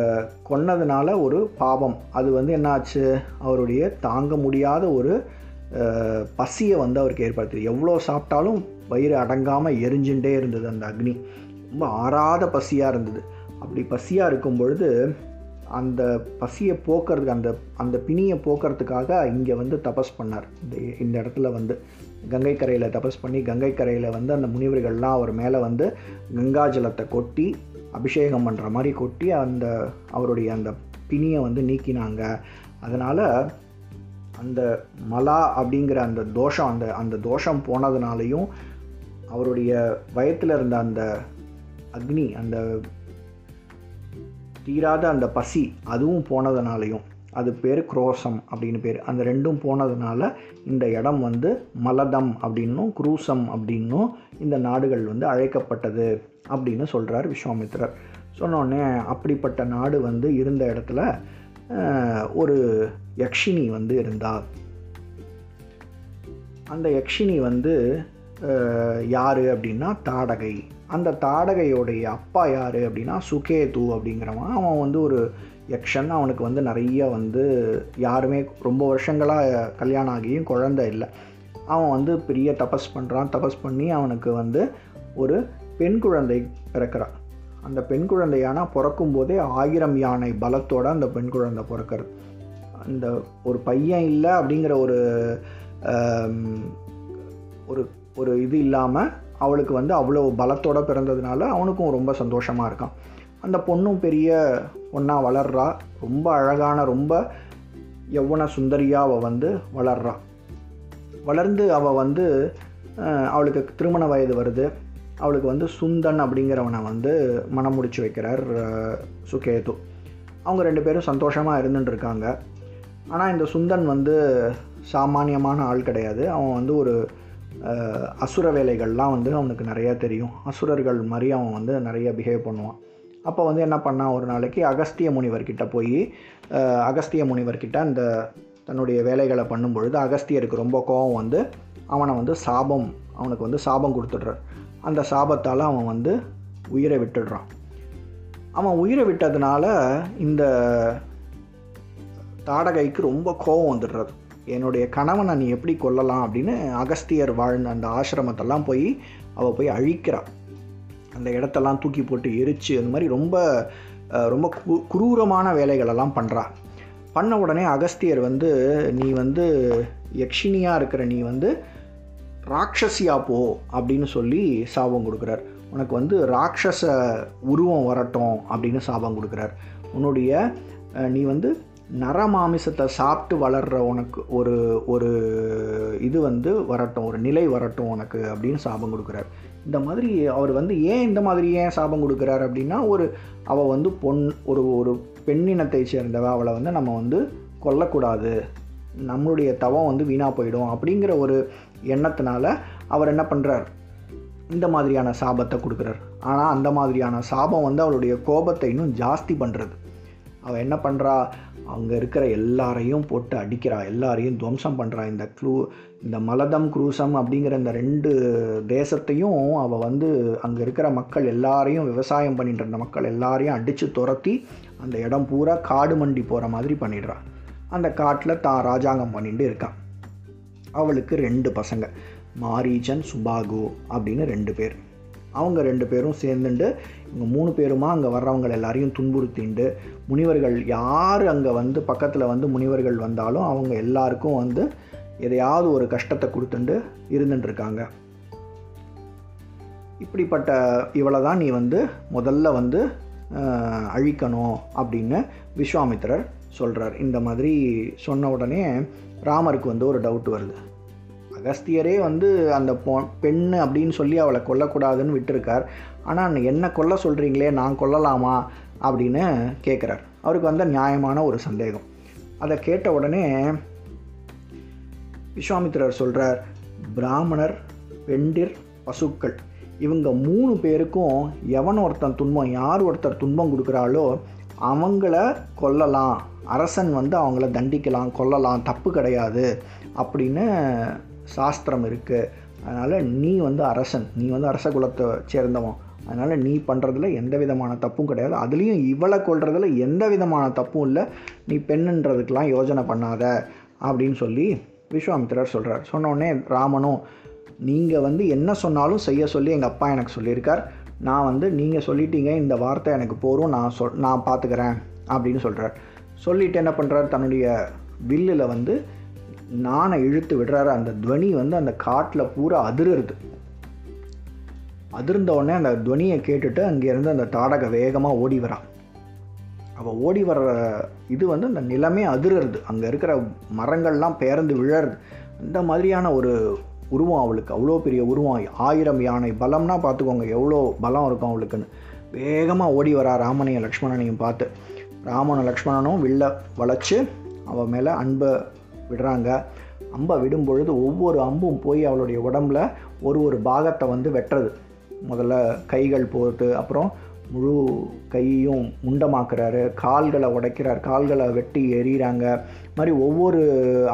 [SPEAKER 1] கொன்னதுனால ஒரு பாவம். அது வந்து என்னாச்சு? அவருடைய தாங்க முடியாத ஒரு பசியை வந்து அவருக்கு ஏற்படுத்துது எவ்வளோ சாப்பிட்டாலும் வயிறு அடங்காமல் எரிஞ்சுட்டே இருந்தது அந்த அக்னி. ரொம்ப ஆறாத பசியாக இருந்தது. அப்படி பசியாக இருக்கும் பொழுது அந்த பசியை போக்குறதுக்கு அந்த அந்த பிணியை போக்குறதுக்காக இங்கே வந்து தபஸ் பண்ணார். இந்த இந்த இடத்துல வந்து கங்கை கரையில் தபஸ் பண்ணி கங்கை கரையில் வந்து அந்த முனிவர்கள்லாம் அவர் மேலே வந்து கங்கா ஜலத்தை கொட்டி அபிஷேகம் பண்ணுற மாதிரி கொட்டி அந்த அவருடைய அந்த பிணியை வந்து நீக்கினாங்க. அதனால் அந்த மலா அப்படிங்கிற அந்த தோஷம் அந்த அந்த தோஷம் போனதுனாலையும் அவருடைய வயத்தில் இருந்த அந்த அக்னி அந்த தீராத அந்த பசி அதுவும் போனதுனாலையும் அது பேர் குரோசம் அப்படின்னு பேர். அந்த ரெண்டும் போனதுனால இந்த இடம் வந்து மலதம் அப்படின்னும் குரூசம் அப்படின்னும் இந்த நாடுகள் வந்து அழைக்கப்பட்டது அப்படின்னு சொல்கிறார் விஸ்வாமித்ரர் சொன்னோடனே அப்படிப்பட்ட நாடு வந்து இருந்த இடத்துல ஒரு யக்ஷினி வந்து இருந்தார். அந்த யக்ஷினி வந்து யார் அப்படின்னா தாடகை. அந்த தாடகையோடைய அப்பா யார் அப்படின்னா சுகேது அப்படிங்கிறவன். அவன் வந்து ஒரு யக்ஷன் அவனுக்கு வந்து நிறைய வந்து யாருமே ரொம்ப வருஷங்களாக கல்யாணம் ஆகியும் குழந்தை இல்லை. அவன் வந்து பெரிய தபஸ் பண்ணுறான் தபஸ் பண்ணி அவனுக்கு வந்து ஒரு பெண் குழந்தை பிறக்கிறான். அந்த பெண் குழந்தையானா பிறக்கும் போதே ஆயிரம் யானை பலத்தோடு அந்த பெண் குழந்தை பிறக்கிறது. அந்த ஒரு பையன் இல்லை அப்படிங்கிற ஒரு ஒரு ஒரு இது இல்லாமல் அவளுக்கு வந்து அவ்வளோ பலத்தோடு பிறந்ததுனால அவனுக்கும் ரொம்ப சந்தோஷமாக இருக்கான். அந்த பொண்ணும் பெரிய பொண்ணாக வளர்றா. ரொம்ப அழகான ரொம்ப யௌவன சுந்தரியாக அவள் வந்து வளர்றா. வளர்ந்து அவள் வந்து அவளுக்கு திருமண வயது வருது. அவளுக்கு வந்து சுந்தன் அப்படிங்கிறவனை வந்து மனம் முடிச்சு வைக்கிறார் சுகேது. அவங்க ரெண்டு பேரும் சந்தோஷமாக இருந்துட்டுருக்காங்க. ஆனால் இந்த சுந்தன் வந்து சாமானியமான ஆள் கிடையாது. அவன் வந்து ஒரு அசுர வேலைகள்லாம் வந்து அவனுக்கு நிறையா தெரியும். அசுரர்கள் மாதிரி அவன் வந்து நிறைய பிஹேவ் பண்ணுவான். அப்போ வந்து என்ன பண்ணான் ஒரு நாளைக்கு அகஸ்திய முனிவர்கிட்ட போய் அகஸ்திய முனிவர்கிட்ட அந்த தன்னுடைய வேலைகளை பண்ணும் பொழுது அகஸ்தியருக்கு ரொம்ப கோபம் வந்து அவனை வந்து சாபம் அவனுக்கு வந்து சாபம் கொடுத்துட்றார். அந்த சாபத்தால் அவன் வந்து உயிரை விட்டுடுறான். அவன் உயிரை விட்டதுனால இந்த தாடகைக்கு ரொம்ப கோபம் வந்துடுறது. என்னுடைய கணவனை நீ எப்படி கொல்லலாம் அப்படின்னு அகஸ்தியர் வாழ்ந்த அந்த ஆசிரமத்தெல்லாம் போய் அவள் போய் அழிக்கிறாள் அந்த இடத்தெல்லாம் தூக்கி போட்டு எரிச்சு அந்த மாதிரி ரொம்ப ரொம்ப கு குரூரமான வேலைகளெல்லாம் பண்ணுறா பண்ண உடனே அகஸ்தியர் வந்து நீ வந்து யக்ஷினியாக இருக்கிற நீ வந்து ராட்சசியா போ அப்படின்னு சொல்லி சாபம் கொடுக்குறார். உனக்கு வந்து ராட்சச உருவம் வரட்டும் அப்படின்னு சாபம் கொடுக்குறார். உன்னுடைய நீ வந்து நரமாமிசத்தை சாப்பிட்டு வளர்கிற உனக்கு ஒரு ஒரு இது வந்து வரட்டும் ஒரு நிலை வரட்டும் உனக்கு அப்படின்னு சாபம் கொடுக்குறார். இந்த மாதிரி அவர் வந்து ஏன் இந்த மாதிரி ஏன் சாபம் கொடுக்குறார் அப்படின்னா ஒரு அவள் வந்து பொன் ஒரு ஒரு பெண்ணினத்தை சேர்ந்தவ அவளை வந்து நம்ம வந்து கொல்லக்கூடாது. நம்மளுடைய தவம் வந்து வீணாக போயிடும் அப்படிங்கிற ஒரு எண்ணத்தினால அவர் என்ன பண்ணுறார் இந்த மாதிரியான சாபத்தை கொடுக்குறார். ஆனால் அந்த மாதிரியான சாபம் வந்து அவளுடைய கோபத்தை இன்னும் ஜாஸ்தி பண்ணுறது அவள் என்ன பண்ணுறா அங்கே இருக்கிற எல்லாரையும் போட்டு அடிக்கிறா எல்லாரையும் துவம்சம் பண்ணுறா இந்த க்ளூ இந்த மலதம் குரூசம் அப்படிங்கிற இந்த ரெண்டு தேசத்தையும் அவள் வந்து அங்கே இருக்கிற மக்கள் எல்லாரையும் விவசாயம் பண்ணிட்டு இருந்த மக்கள் எல்லாரையும் அடித்து துரத்தி அந்த இடம் பூரா காடு மண்டி போகிற மாதிரி பண்ணிடுறா. அந்த காட்டில் தான் ராஜாங்கம் பண்ணிட்டு இருக்கான் அவளுக்கு ரெண்டு பசங்க மாரீச்சன் சுபாகு அப்படின்னு ரெண்டு பேர். அவங்க ரெண்டு பேரும் சேர்ந்துட்டு இவங்க மூணு பேருமா அங்கே வர்றவங்க எல்லாரையும் துன்புறுத்திண்டு முனிவர்கள் யார் அங்கே வந்து பக்கத்தில் வந்து முனிவர்கள் வந்தாலும் அவங்க எல்லாருக்கும் வந்து எதையாவது ஒரு கஷ்டத்தை கொடுத்துட்டு இருந்துட்டுருக்காங்க இப்படிப்பட்ட இவளை தான் நீ வந்து முதல்ல வந்து அழிக்கணும் அப்படின்னு விஸ்வாமித்திரர் சொல்கிறார் இந்த மாதிரி சொன்ன உடனே ராமருக்கு வந்து ஒரு டவுட் வருது. அகஸ்தியரே வந்து அந்த பொ பெண்ணு அப்படின்னு சொல்லி அவளை கொல்லக்கூடாதுன்னு விட்டுருக்கார். ஆனால் என்ன கொல்ல சொல்கிறீங்களே நான் கொல்லலாமா? அப்படின்னு கேட்குறார் அவருக்கு வந்த நியாயமான ஒரு சந்தேகம். அதை கேட்ட உடனே விஸ்வாமித்திரர் சொல்கிறார் பிராமணர் பெண்டிர் பசுக்கள் இவங்க மூணு பேருக்கும் எவன் ஒருத்தன் துன்பம் யார் ஒருத்தர் துன்பம் கொடுக்குறாளோ அவங்கள கொல்லலாம். அரசன் வந்து அவங்கள தண்டிக்கலாம் கொல்லலாம் தப்பு கிடையாது அப்படின்னு சாஸ்திரம் இருக்குது அதனால் நீ வந்து அரசன். நீ வந்து அரச குலத்தை சேர்ந்தவன். அதனால் நீ பண்ணுறதுல எந்த விதமான தப்பும் கிடையாது. அதுலேயும் இவளை கொள்றதுல எந்த விதமான தப்பும் இல்லை. நீ பெண்ணுன்றதுக்கெலாம் யோஜனை பண்ணாத அப்படின்னு சொல்லி விஸ்வாமித்திரர் சொல்கிறார் சொன்னோடனே ராமனும் நீங்கள் வந்து என்ன சொன்னாலும் செய்ய சொல்லி எங்கள் அப்பா எனக்கு சொல்லியிருக்கார். நான் வந்து நீங்கள் சொல்லிட்டீங்க இந்த வார்த்தை எனக்கு போரும். நான் சொல் நான் பார்த்துக்கிறேன் அப்படின்னு சொல்கிறார் சொல்லிவிட்டு என்ன பண்ணுறார் தன்னுடைய வில்லில் வந்து நானை இழுத்து விடுறாரு. அந்த துவனி வந்து அந்த காட்டில் பூரா அதிருது. அதிர்ந்த உடனே அந்த துவனியை கேட்டுட்டு அங்கேருந்து அந்த தாடகை வேகமாக ஓடி வரான் அவள் ஓடி வர்ற இது வந்து அந்த நிலமே அதிருது. அங்கே இருக்கிற மரங்கள்லாம் பேர்ந்து விழறது. அந்த மாதிரியான ஒரு உருவம் அவளுக்கு. அவ்வளோ பெரிய உருவம். ஆயிரம் யானை பலம்னா பார்த்துக்கோங்க. எவ்வளோ பலம் இருக்கும் அவளுக்குன்னு. வேகமாக ஓடி வரா ராமனையும் லக்ஷ்மணனையும் பார்த்து. ராமனும் லக்ஷ்மணனும் வில்ல வளைச்சு அவள் மேலே அன்பை விடுறாங்க. அம்பை விடும் பொழுது ஒவ்வொரு அம்பும் போய் அவளுடைய உடம்புல ஒரு ஒரு பாகத்தை வந்து வெட்டுறது. முதல்ல கைகள் போகிறது அப்புறம் முழு கையையும் உண்டமாக்குறாரு. கால்களை உடைக்கிறார். கால்களை வெட்டி எறிகிறாங்க மாதிரி ஒவ்வொரு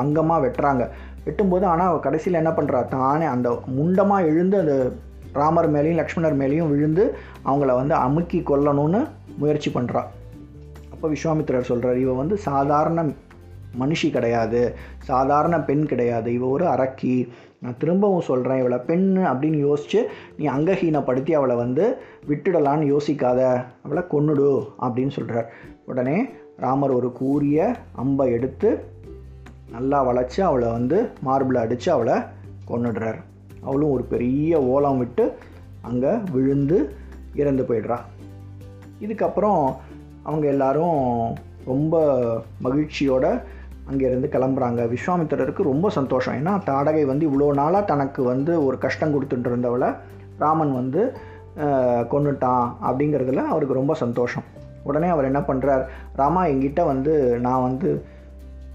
[SPEAKER 1] அங்கமாக வெட்டுறாங்க. வெட்டும்போது ஆனால் கடைசியில் என்ன பண்ணுறா தானே அந்த முண்டமாக எழுந்து அந்த ராமர் மேலேயும் லக்ஷ்மணர் மேலேயும் விழுந்து அவங்கள வந்து அமுக்கி கொல்லணும்னு முயற்சி பண்ணுறா அப்போ விஸ்வாமித்திரர் சொல்கிறார் இவன் வந்து சாதாரண மனுஷி கிடையாது சாதாரண பெண் கிடையாது இவள் ஒரு அரக்கி. நான் திரும்பவும் சொல்கிறேன் இவளை பெண் அப்படின்னு யோசித்து நீ அங்கஹீனப்படுத்தி அவளை வந்து விட்டுடலான்னு யோசிக்காத. அவளை கொன்னுடு அப்படின்னு சொல்கிறார் உடனே ராமர் ஒரு கூரிய அம்பை எடுத்து நல்லா வளைச்சி அவளை வந்து மார்பிளை அடித்து அவளை கொன்னுடுறார். அவளும் ஒரு பெரிய ஓலம் விட்டு அங்கே விழுந்து இறந்து போயிடுறா. இதுக்கப்புறம் அவங்க எல்லாரும் ரொம்ப மகிழ்ச்சியோட அங்கேருந்து கிளம்புறாங்க. விஸ்வாமித்திரருக்கு ரொம்ப சந்தோஷம். ஏன்னா தாடகை வந்து இவ்வளோ நாளாக தனக்கு வந்து ஒரு கஷ்டம் கொடுத்துட்டு இருந்தவளை ராமன் வந்து கொண்டுட்டான் அப்படிங்கிறதுல அவருக்கு ரொம்ப சந்தோஷம். உடனே அவர் என்ன பண்ணுறார் ராமா என்கிட்ட வந்து நான் வந்து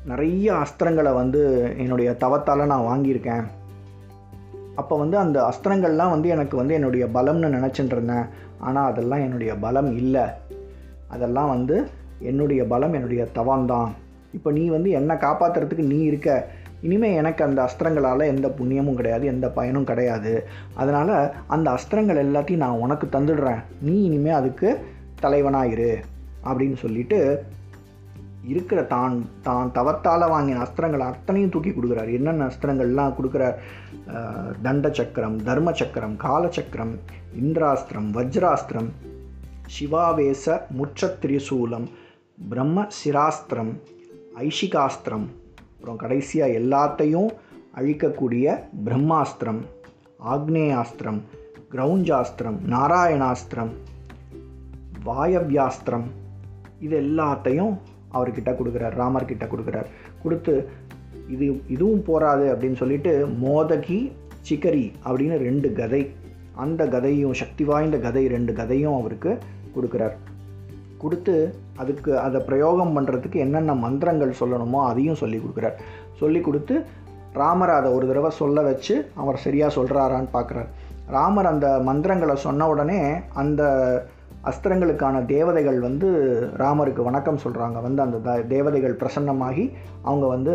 [SPEAKER 1] நிறைய அஸ்திரங்களை வந்து என்னுடைய தவத்தால் நான் வாங்கியிருக்கேன். அப்போ வந்து அந்த அஸ்திரங்கள்லாம் வந்து எனக்கு வந்து என்னுடைய பலம்னு நினச்சிட்டு இருந்தேன் ஆனால் அதெல்லாம் என்னுடைய பலம் இல்லை. அதெல்லாம் வந்து என்னுடைய பலம் என்னுடைய தவம்தான். இப்போ நீ வந்து என்னை காப்பாற்றுறதுக்கு நீ இருக்க. இனிமேல் எனக்கு அந்த அஸ்திரங்களால் எந்த புண்ணியமும் கிடையாது எந்த பயனும் கிடையாது. அதனால் அந்த அஸ்திரங்கள் எல்லாத்தையும் நான் உனக்கு தந்துடுறேன். நீ இனிமேல் அதுக்கு தலைவனாயிரு அப்படின்னு சொல்லிட்டு இருக்கிற தான் தான் தவத்தால் வாங்கின அஸ்திரங்கள் அத்தனையும் தூக்கி கொடுக்குறாரு. என்னென்ன அஸ்திரங்கள்லாம் கொடுக்குறார்? தண்ட சக்கரம் தர்ம சக்கரம் காலச்சக்கரம் இந்திராஸ்திரம் வஜ்ராஸ்திரம் சிவாவேச முற்றத்திரிசூலம் பிரம்ம சிராஸ்திரம் ஐஷிகாஸ்திரம் அப்புறம் கடைசியாக எல்லாத்தையும் அழிக்கக்கூடிய பிரம்மாஸ்திரம் ஆக்னேயாஸ்திரம் கிரௌஞ்சாஸ்திரம் நாராயணாஸ்திரம் வாயவியாஸ்திரம் இது எல்லாத்தையும் அவர்கிட்ட கொடுக்குறார் ராமர்கிட்ட கொடுக்குறார். கொடுத்து இது இதுவும் போராது அப்படின்னு சொல்லிட்டு மோதகி சிக்கரி அப்படின்னு ரெண்டு கதை அந்த கதையும் சக்தி வாய்ந்த கதை ரெண்டு கதையும் அவருக்கு கொடுக்குறார். கொடுத்து அதுக்கு அதை பிரயோகம் பண்ணுறதுக்கு என்னென்ன மந்திரங்கள் சொல்லணுமோ அதையும் சொல்லி கொடுக்குறார். சொல்லி கொடுத்து ராமர் அதை ஒரு தடவை சொல்ல வச்சு அவர் சரியாக சொல்கிறாரான்னு பார்க்குறார். ராமர் அந்த மந்திரங்களை சொன்ன உடனே அந்த அஸ்திரங்களுக்கான தேவதைகள் வந்து ராமருக்கு வணக்கம் சொல்கிறாங்க வந்து அந்த த தேவதைகள் பிரசன்னமாகி அவங்க வந்து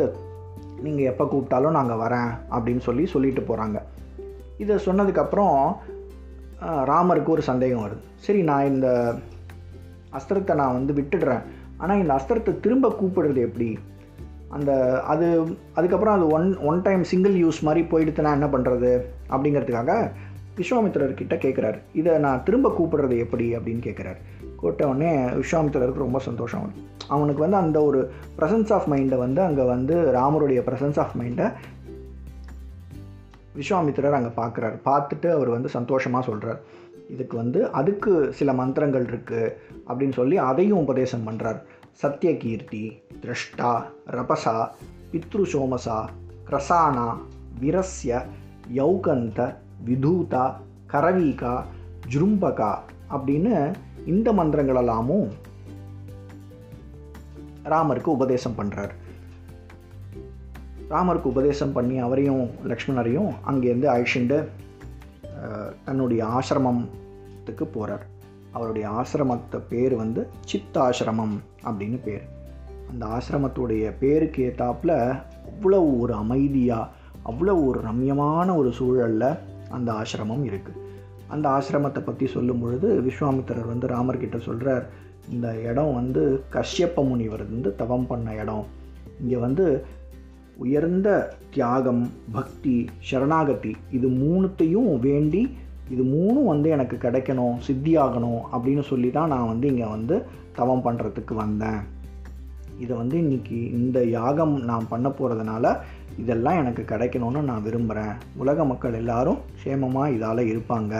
[SPEAKER 1] நீங்கள் எப்போ கூப்பிட்டாலும் நாங்கள் வரேன் அப்படின்னு சொல்லி சொல்லிட்டு போகிறாங்க இதை சொன்னதுக்கப்புறம் ராமருக்கு ஒரு சந்தேகம் வருது. சரி நான் இந்த அஸ்திரத்தை நான் வந்து விட்டுடுறேன். ஆனால் இந்த அஸ்திரத்தை திரும்ப கூப்பிடுறது எப்படி? அந்த அது அதுக்கப்புறம் அது one one time single use மாதிரி போயிடுத்துனா என்ன பண்ணுறது அப்படிங்கிறதுக்காக விஸ்வாமித்திரர்கிட்ட கேட்குறாரு இதை நான் திரும்ப கூப்பிடுறது எப்படி அப்படின்னு கேட்குறாரு கூட்ட உடனே விஸ்வாமித்திரருக்கு ரொம்ப சந்தோஷம். அவனுக்கு வந்து அந்த ஒரு ப்ரெசன்ஸ் ஆஃப் மைண்டை வந்து அங்கே வந்து ராமருடைய ப்ரெசன்ஸ் ஆஃப் மைண்டை விஸ்வாமித்திரர் அங்கே பார்க்குறாரு பார்த்துட்டு அவர் வந்து சந்தோஷமாக சொல்கிறார் இதுக்கு வந்து அதுக்கு சில மந்திரங்கள் இருக்குது அப்படின்னு சொல்லி அதையும் உபதேசம் பண்ணுறார் சத்யகீர்த்தி திரஷ்டா ரபசா பித்ரு சோமசா கிரசானா விரஸ்ய யௌகந்த விதூதா கரவீகா ஜுரும்பகா அப்படின்னு இந்த மந்திரங்களெல்லாமும் ராமருக்கு உபதேசம் பண்ணுறார் ராமருக்கு உபதேசம் பண்ணி அவரையும் லக்ஷ்மணரையும் அங்கேருந்து அழிச்சுண்டு தன்னுடைய ஆசிரமம் ஆசிரமத்துக்கு போகிறார் அவருடைய ஆசிரமத்தை பேர் வந்து சித்தாசிரமம் அப்படின்னு பேர். அந்த ஆசிரமத்துடைய பேருக்கு ஏத்தாப்புல அவ்வளோ ஒரு அமைதியாக அவ்வளோ ஒரு ரம்யமான ஒரு சூழலில் அந்த ஆசிரமம் இருக்குது அந்த ஆசிரமத்தை பற்றி சொல்லும் பொழுது விஸ்வாமித்திரர் வந்து ராமர்கிட்ட சொல்கிறார் இந்த இடம் வந்து கஷ்யப்ப முனிவர் வந்து தவம் பண்ண இடம். இங்கே வந்து உயர்ந்த தியாகம் பக்தி சரணாகதி இது மூணுத்தையும் வேண்டி இது மூணும் வந்து எனக்கு கிடைக்கணும் சித்தியாகணும் அப்படின்னு சொல்லி தான் நான் வந்து இங்கே வந்து தவம் பண்ணுறதுக்கு வந்தேன். இதை வந்து இன்னைக்கு இந்த யாகம் நான் பண்ண போகிறதுனால இதெல்லாம் எனக்கு கிடைக்கணும்னு நான் விரும்புகிறேன் உலக மக்கள் எல்லாரும் க்ஷேமமாக இதால் இருப்பாங்க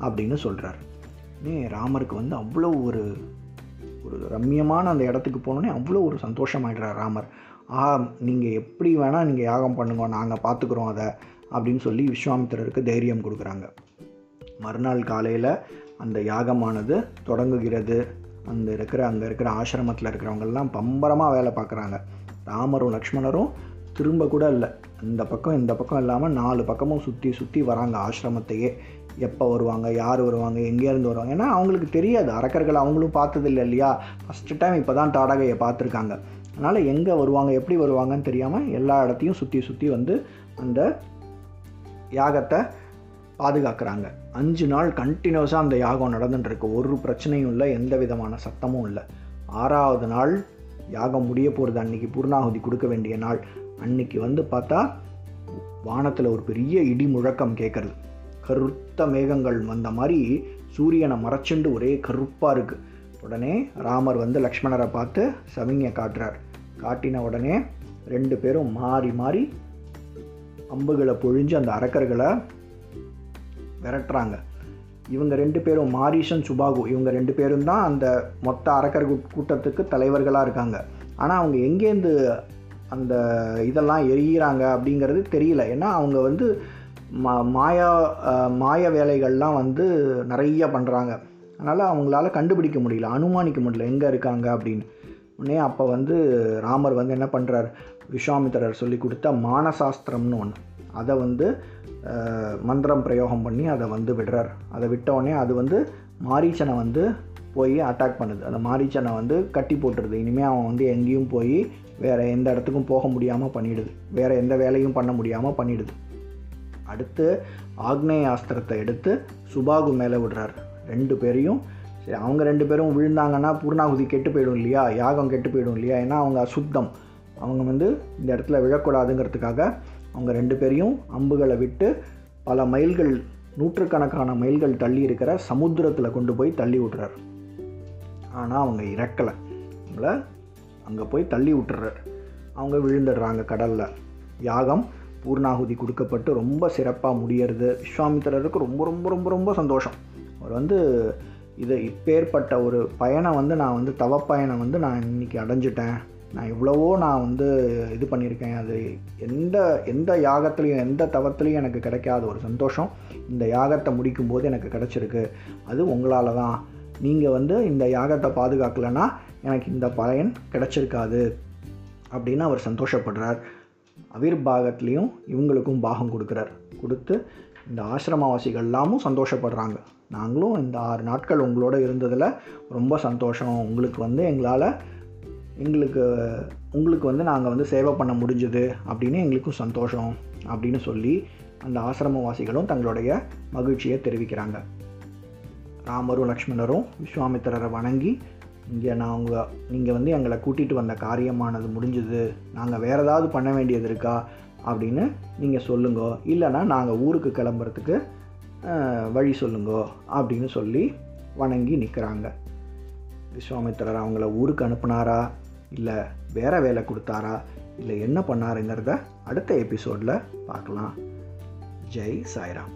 [SPEAKER 1] அப்படின்னு சொல்கிறார் நீ ராமருக்கு வந்து அவ்வளோ ஒரு ஒரு ரம்மியமான அந்த இடத்துக்கு போனோடனே அவ்வளோ ஒரு சந்தோஷமாயிடுறார் ராமர். ஆ நீங்கள் எப்படி வேணால் நீங்கள் யாகம் பண்ணுங்க நாங்கள் பார்த்துக்குறோம் அதை அப்படின்னு சொல்லி விஸ்வாமித்திரருக்கு தைரியம் கொடுக்குறாங்க. மறுநாள் காலையில் அந்த யாகமானது தொடங்குகிறது. அந்த இருக்கிற அங்கே இருக்கிற ஆசிரமத்தில் இருக்கிறவங்கெல்லாம் பம்பரமாக வேலை பார்க்குறாங்க. ராமரும் லக்ஷ்மணரும் திரும்ப கூட இல்லை. இந்த பக்கம் இந்த பக்கம் இல்லாமல் நாலு பக்கமும் சுற்றி சுற்றி வராங்க ஆசிரமத்தையே. எப்போ வருவாங்க யார் வருவாங்க எங்கேருந்து வருவாங்க? ஏன்னா அவங்களுக்கு தெரியாது. அரக்கர்கள் அவங்களும் பார்த்ததில்லை இல்லையா? ஃபஸ்ட்டு டைம் இப்போ தான் தாடகையை பார்த்துருக்காங்க. அதனால் எங்கே வருவாங்க எப்படி வருவாங்கன்னு தெரியாமல் எல்லா இடத்தையும் சுற்றி சுற்றி வந்து அந்த யாகத்தை பாதுகாக்கிறாங்க. அஞ்சு நாள் கண்டினியூஸாக அந்த யாகம் நடந்துட்டுருக்கு. ஒரு பிரச்சனையும் இல்லை எந்த விதமான சத்தமும் இல்லை. ஆறாவது நாள் யாகம் முடிய போகிறது அன்றைக்கி பூர்ணாகுதி கொடுக்க வேண்டிய நாள். அன்னைக்கு வந்து பார்த்தா வானத்தில் ஒரு பெரிய இடி முழக்கம் கேட்குறது கருத்த மேகங்கள் வந்த மாதிரி சூரியனை மறைச்சுண்டு ஒரே கருப்பாக இருக்குது உடனே ராமர் வந்து லக்ஷ்மணரை பார்த்து சமிங்கை காட்டுறார். காட்டின உடனே ரெண்டு பேரும் மாறி மாறி அம்புகளை பொழிஞ்சு அந்த அரக்கர்களை விரட்டுறாங்க. இவங்க ரெண்டு பேரும் மாரிஷன் சுபாகு இவங்க ரெண்டு பேரும் தான் அந்த மொத்த அரக்கர் கூட்டத்துக்கு தலைவர்களாக இருக்காங்க. ஆனால் அவங்க எங்கேருந்து அந்த இதெல்லாம் எரியிறாங்க அப்படிங்கிறது தெரியல. ஏன்னா அவங்க வந்து மா மாயா மாய வேலைகள்லாம் வந்து நிறைய பண்ணுறாங்க அதனால் அவங்களால கண்டுபிடிக்க முடியல அனுமானிக்க முடியல எங்கே இருக்காங்க அப்படின்னு. உடனே அப்போ வந்து ராமர் வந்து என்ன பண்ணுறார் விஸ்வாமித்திரர் சொல்லி கொடுத்த மானசாஸ்திரம்னு ஒன்று அதை வந்து மந்திரம் பிரயோகம் பண்ணி அதை வந்து விடுறார். அதை விட்ட அது வந்து மாரீச்சனை வந்து போய் அட்டாக் பண்ணுது. அந்த மாரீச்சனை வந்து கட்டி போட்டுருது. இனிமேல் அவன் வந்து எங்கேயும் போய் வேறு எந்த இடத்துக்கும் போக முடியாமல் பண்ணிடுது. வேறு எந்த வேலையும் பண்ண முடியாமல் பண்ணிடுது. அடுத்து ஆக்னேய அஸ்திரத்தை எடுத்து சுபாகு மேலே விடுறார். ரெண்டு பேரையும். சரி அவங்க ரெண்டு பேரும் விழுந்தாங்கன்னா பூர்ணாகுதி கெட்டு போயிடும் இல்லையா? யாகம் கெட்டு போயிடும் இல்லையா? ஏன்னா அவங்க அசுத்தம். அவங்க வந்து இந்த இடத்துல விழக்கூடாதுங்கிறதுக்காக அவங்க ரெண்டு பேரையும் அம்புகளை விட்டு பல மைல்கள் நூற்றுக்கணக்கான மைல்கள் தள்ளி இருக்கிற சமுத்திரத்தில் கொண்டு போய் தள்ளி விட்டுறார். ஆனால் அவங்க இறக்கலை. அவங்கள அங்கே போய் தள்ளி விட்டுறார். அவங்க விழுந்துடுறாங்க கடலில். யாகம் பூர்ணாகுதி கொடுக்கப்பட்டு ரொம்ப சிறப்பாக முடியறது. விஸ்வாமித்திரருக்கு ரொம்ப ரொம்ப ரொம்ப ரொம்ப சந்தோஷம். அவர் வந்து இது இப்பேற்பட்ட ஒரு பயணம் வந்து நான் வந்து தவப்பயணம் வந்து நான் இன்னைக்கு அடைஞ்சிட்டேன். நான் எவ்வளவோ நான் வந்து இது பண்ணியிருக்கேன். அது எந்த எந்த யாகத்துலேயும் எந்த தவத்துலேயும் எனக்கு கிடைக்காத ஒரு சந்தோஷம். இந்த யாகத்தை முடிக்கும்போது எனக்கு கிடச்சிருக்கு. அது உங்களால் தான். நீங்கள் வந்து இந்த யாகத்தை பாதுகாக்கலைன்னா எனக்கு இந்த பயன் கிடச்சிருக்காது அப்படின்னு அவர் சந்தோஷப்படுறார். அவிர் பாகத்துலேயும் இவங்களுக்கும் பாகம் கொடுக்குறார். கொடுத்து இந்த ஆசிரமவாசிகள் எல்லாமும் சந்தோஷப்படுறாங்க. நாங்களும் இந்த ஆறு நாட்கள் உங்களோட இருந்ததில் ரொம்ப சந்தோஷம். உங்களுக்கு வந்து எங்களால் எங்களுக்கு உங்களுக்கு வந்து நாங்கள் வந்து சேவை பண்ண முடிஞ்சது அப்படின்னு எங்களுக்கும் சந்தோஷம் அப்படின்னு சொல்லி அந்த ஆசிரமவாசிகளும் தங்களுடைய மகிழ்ச்சியை தெரிவிக்கிறாங்க. ராமரும் லக்ஷ்மணரும் விஸ்வாமித்திரரை வணங்கி இங்கே நான் உங்கள் நீங்கள் வந்து எங்களை கூட்டிகிட்டு வந்த காரியமானது முடிஞ்சது நாங்கள் வேறு ஏதாவது பண்ண வேண்டியது இருக்கா அப்படின்னு நீங்கள் சொல்லுங்க. இல்லைன்னா நாங்கள் ஊருக்கு கிளம்புறதுக்கு வழி சொல்லுங்க அப்படின்னு சொல்லி வணங்கி நிற்கிறாங்க விஸ்வாமித்திரர் அவங்கள ஊருக்கு அனுப்புனாரா? இல்லை வேறு வேலை கொடுத்தாரா? இல்லை என்ன பண்ணாருங்கிறத அடுத்த எபிசோடில் பார்க்கலாம். ஜெய் சாய்ராம்.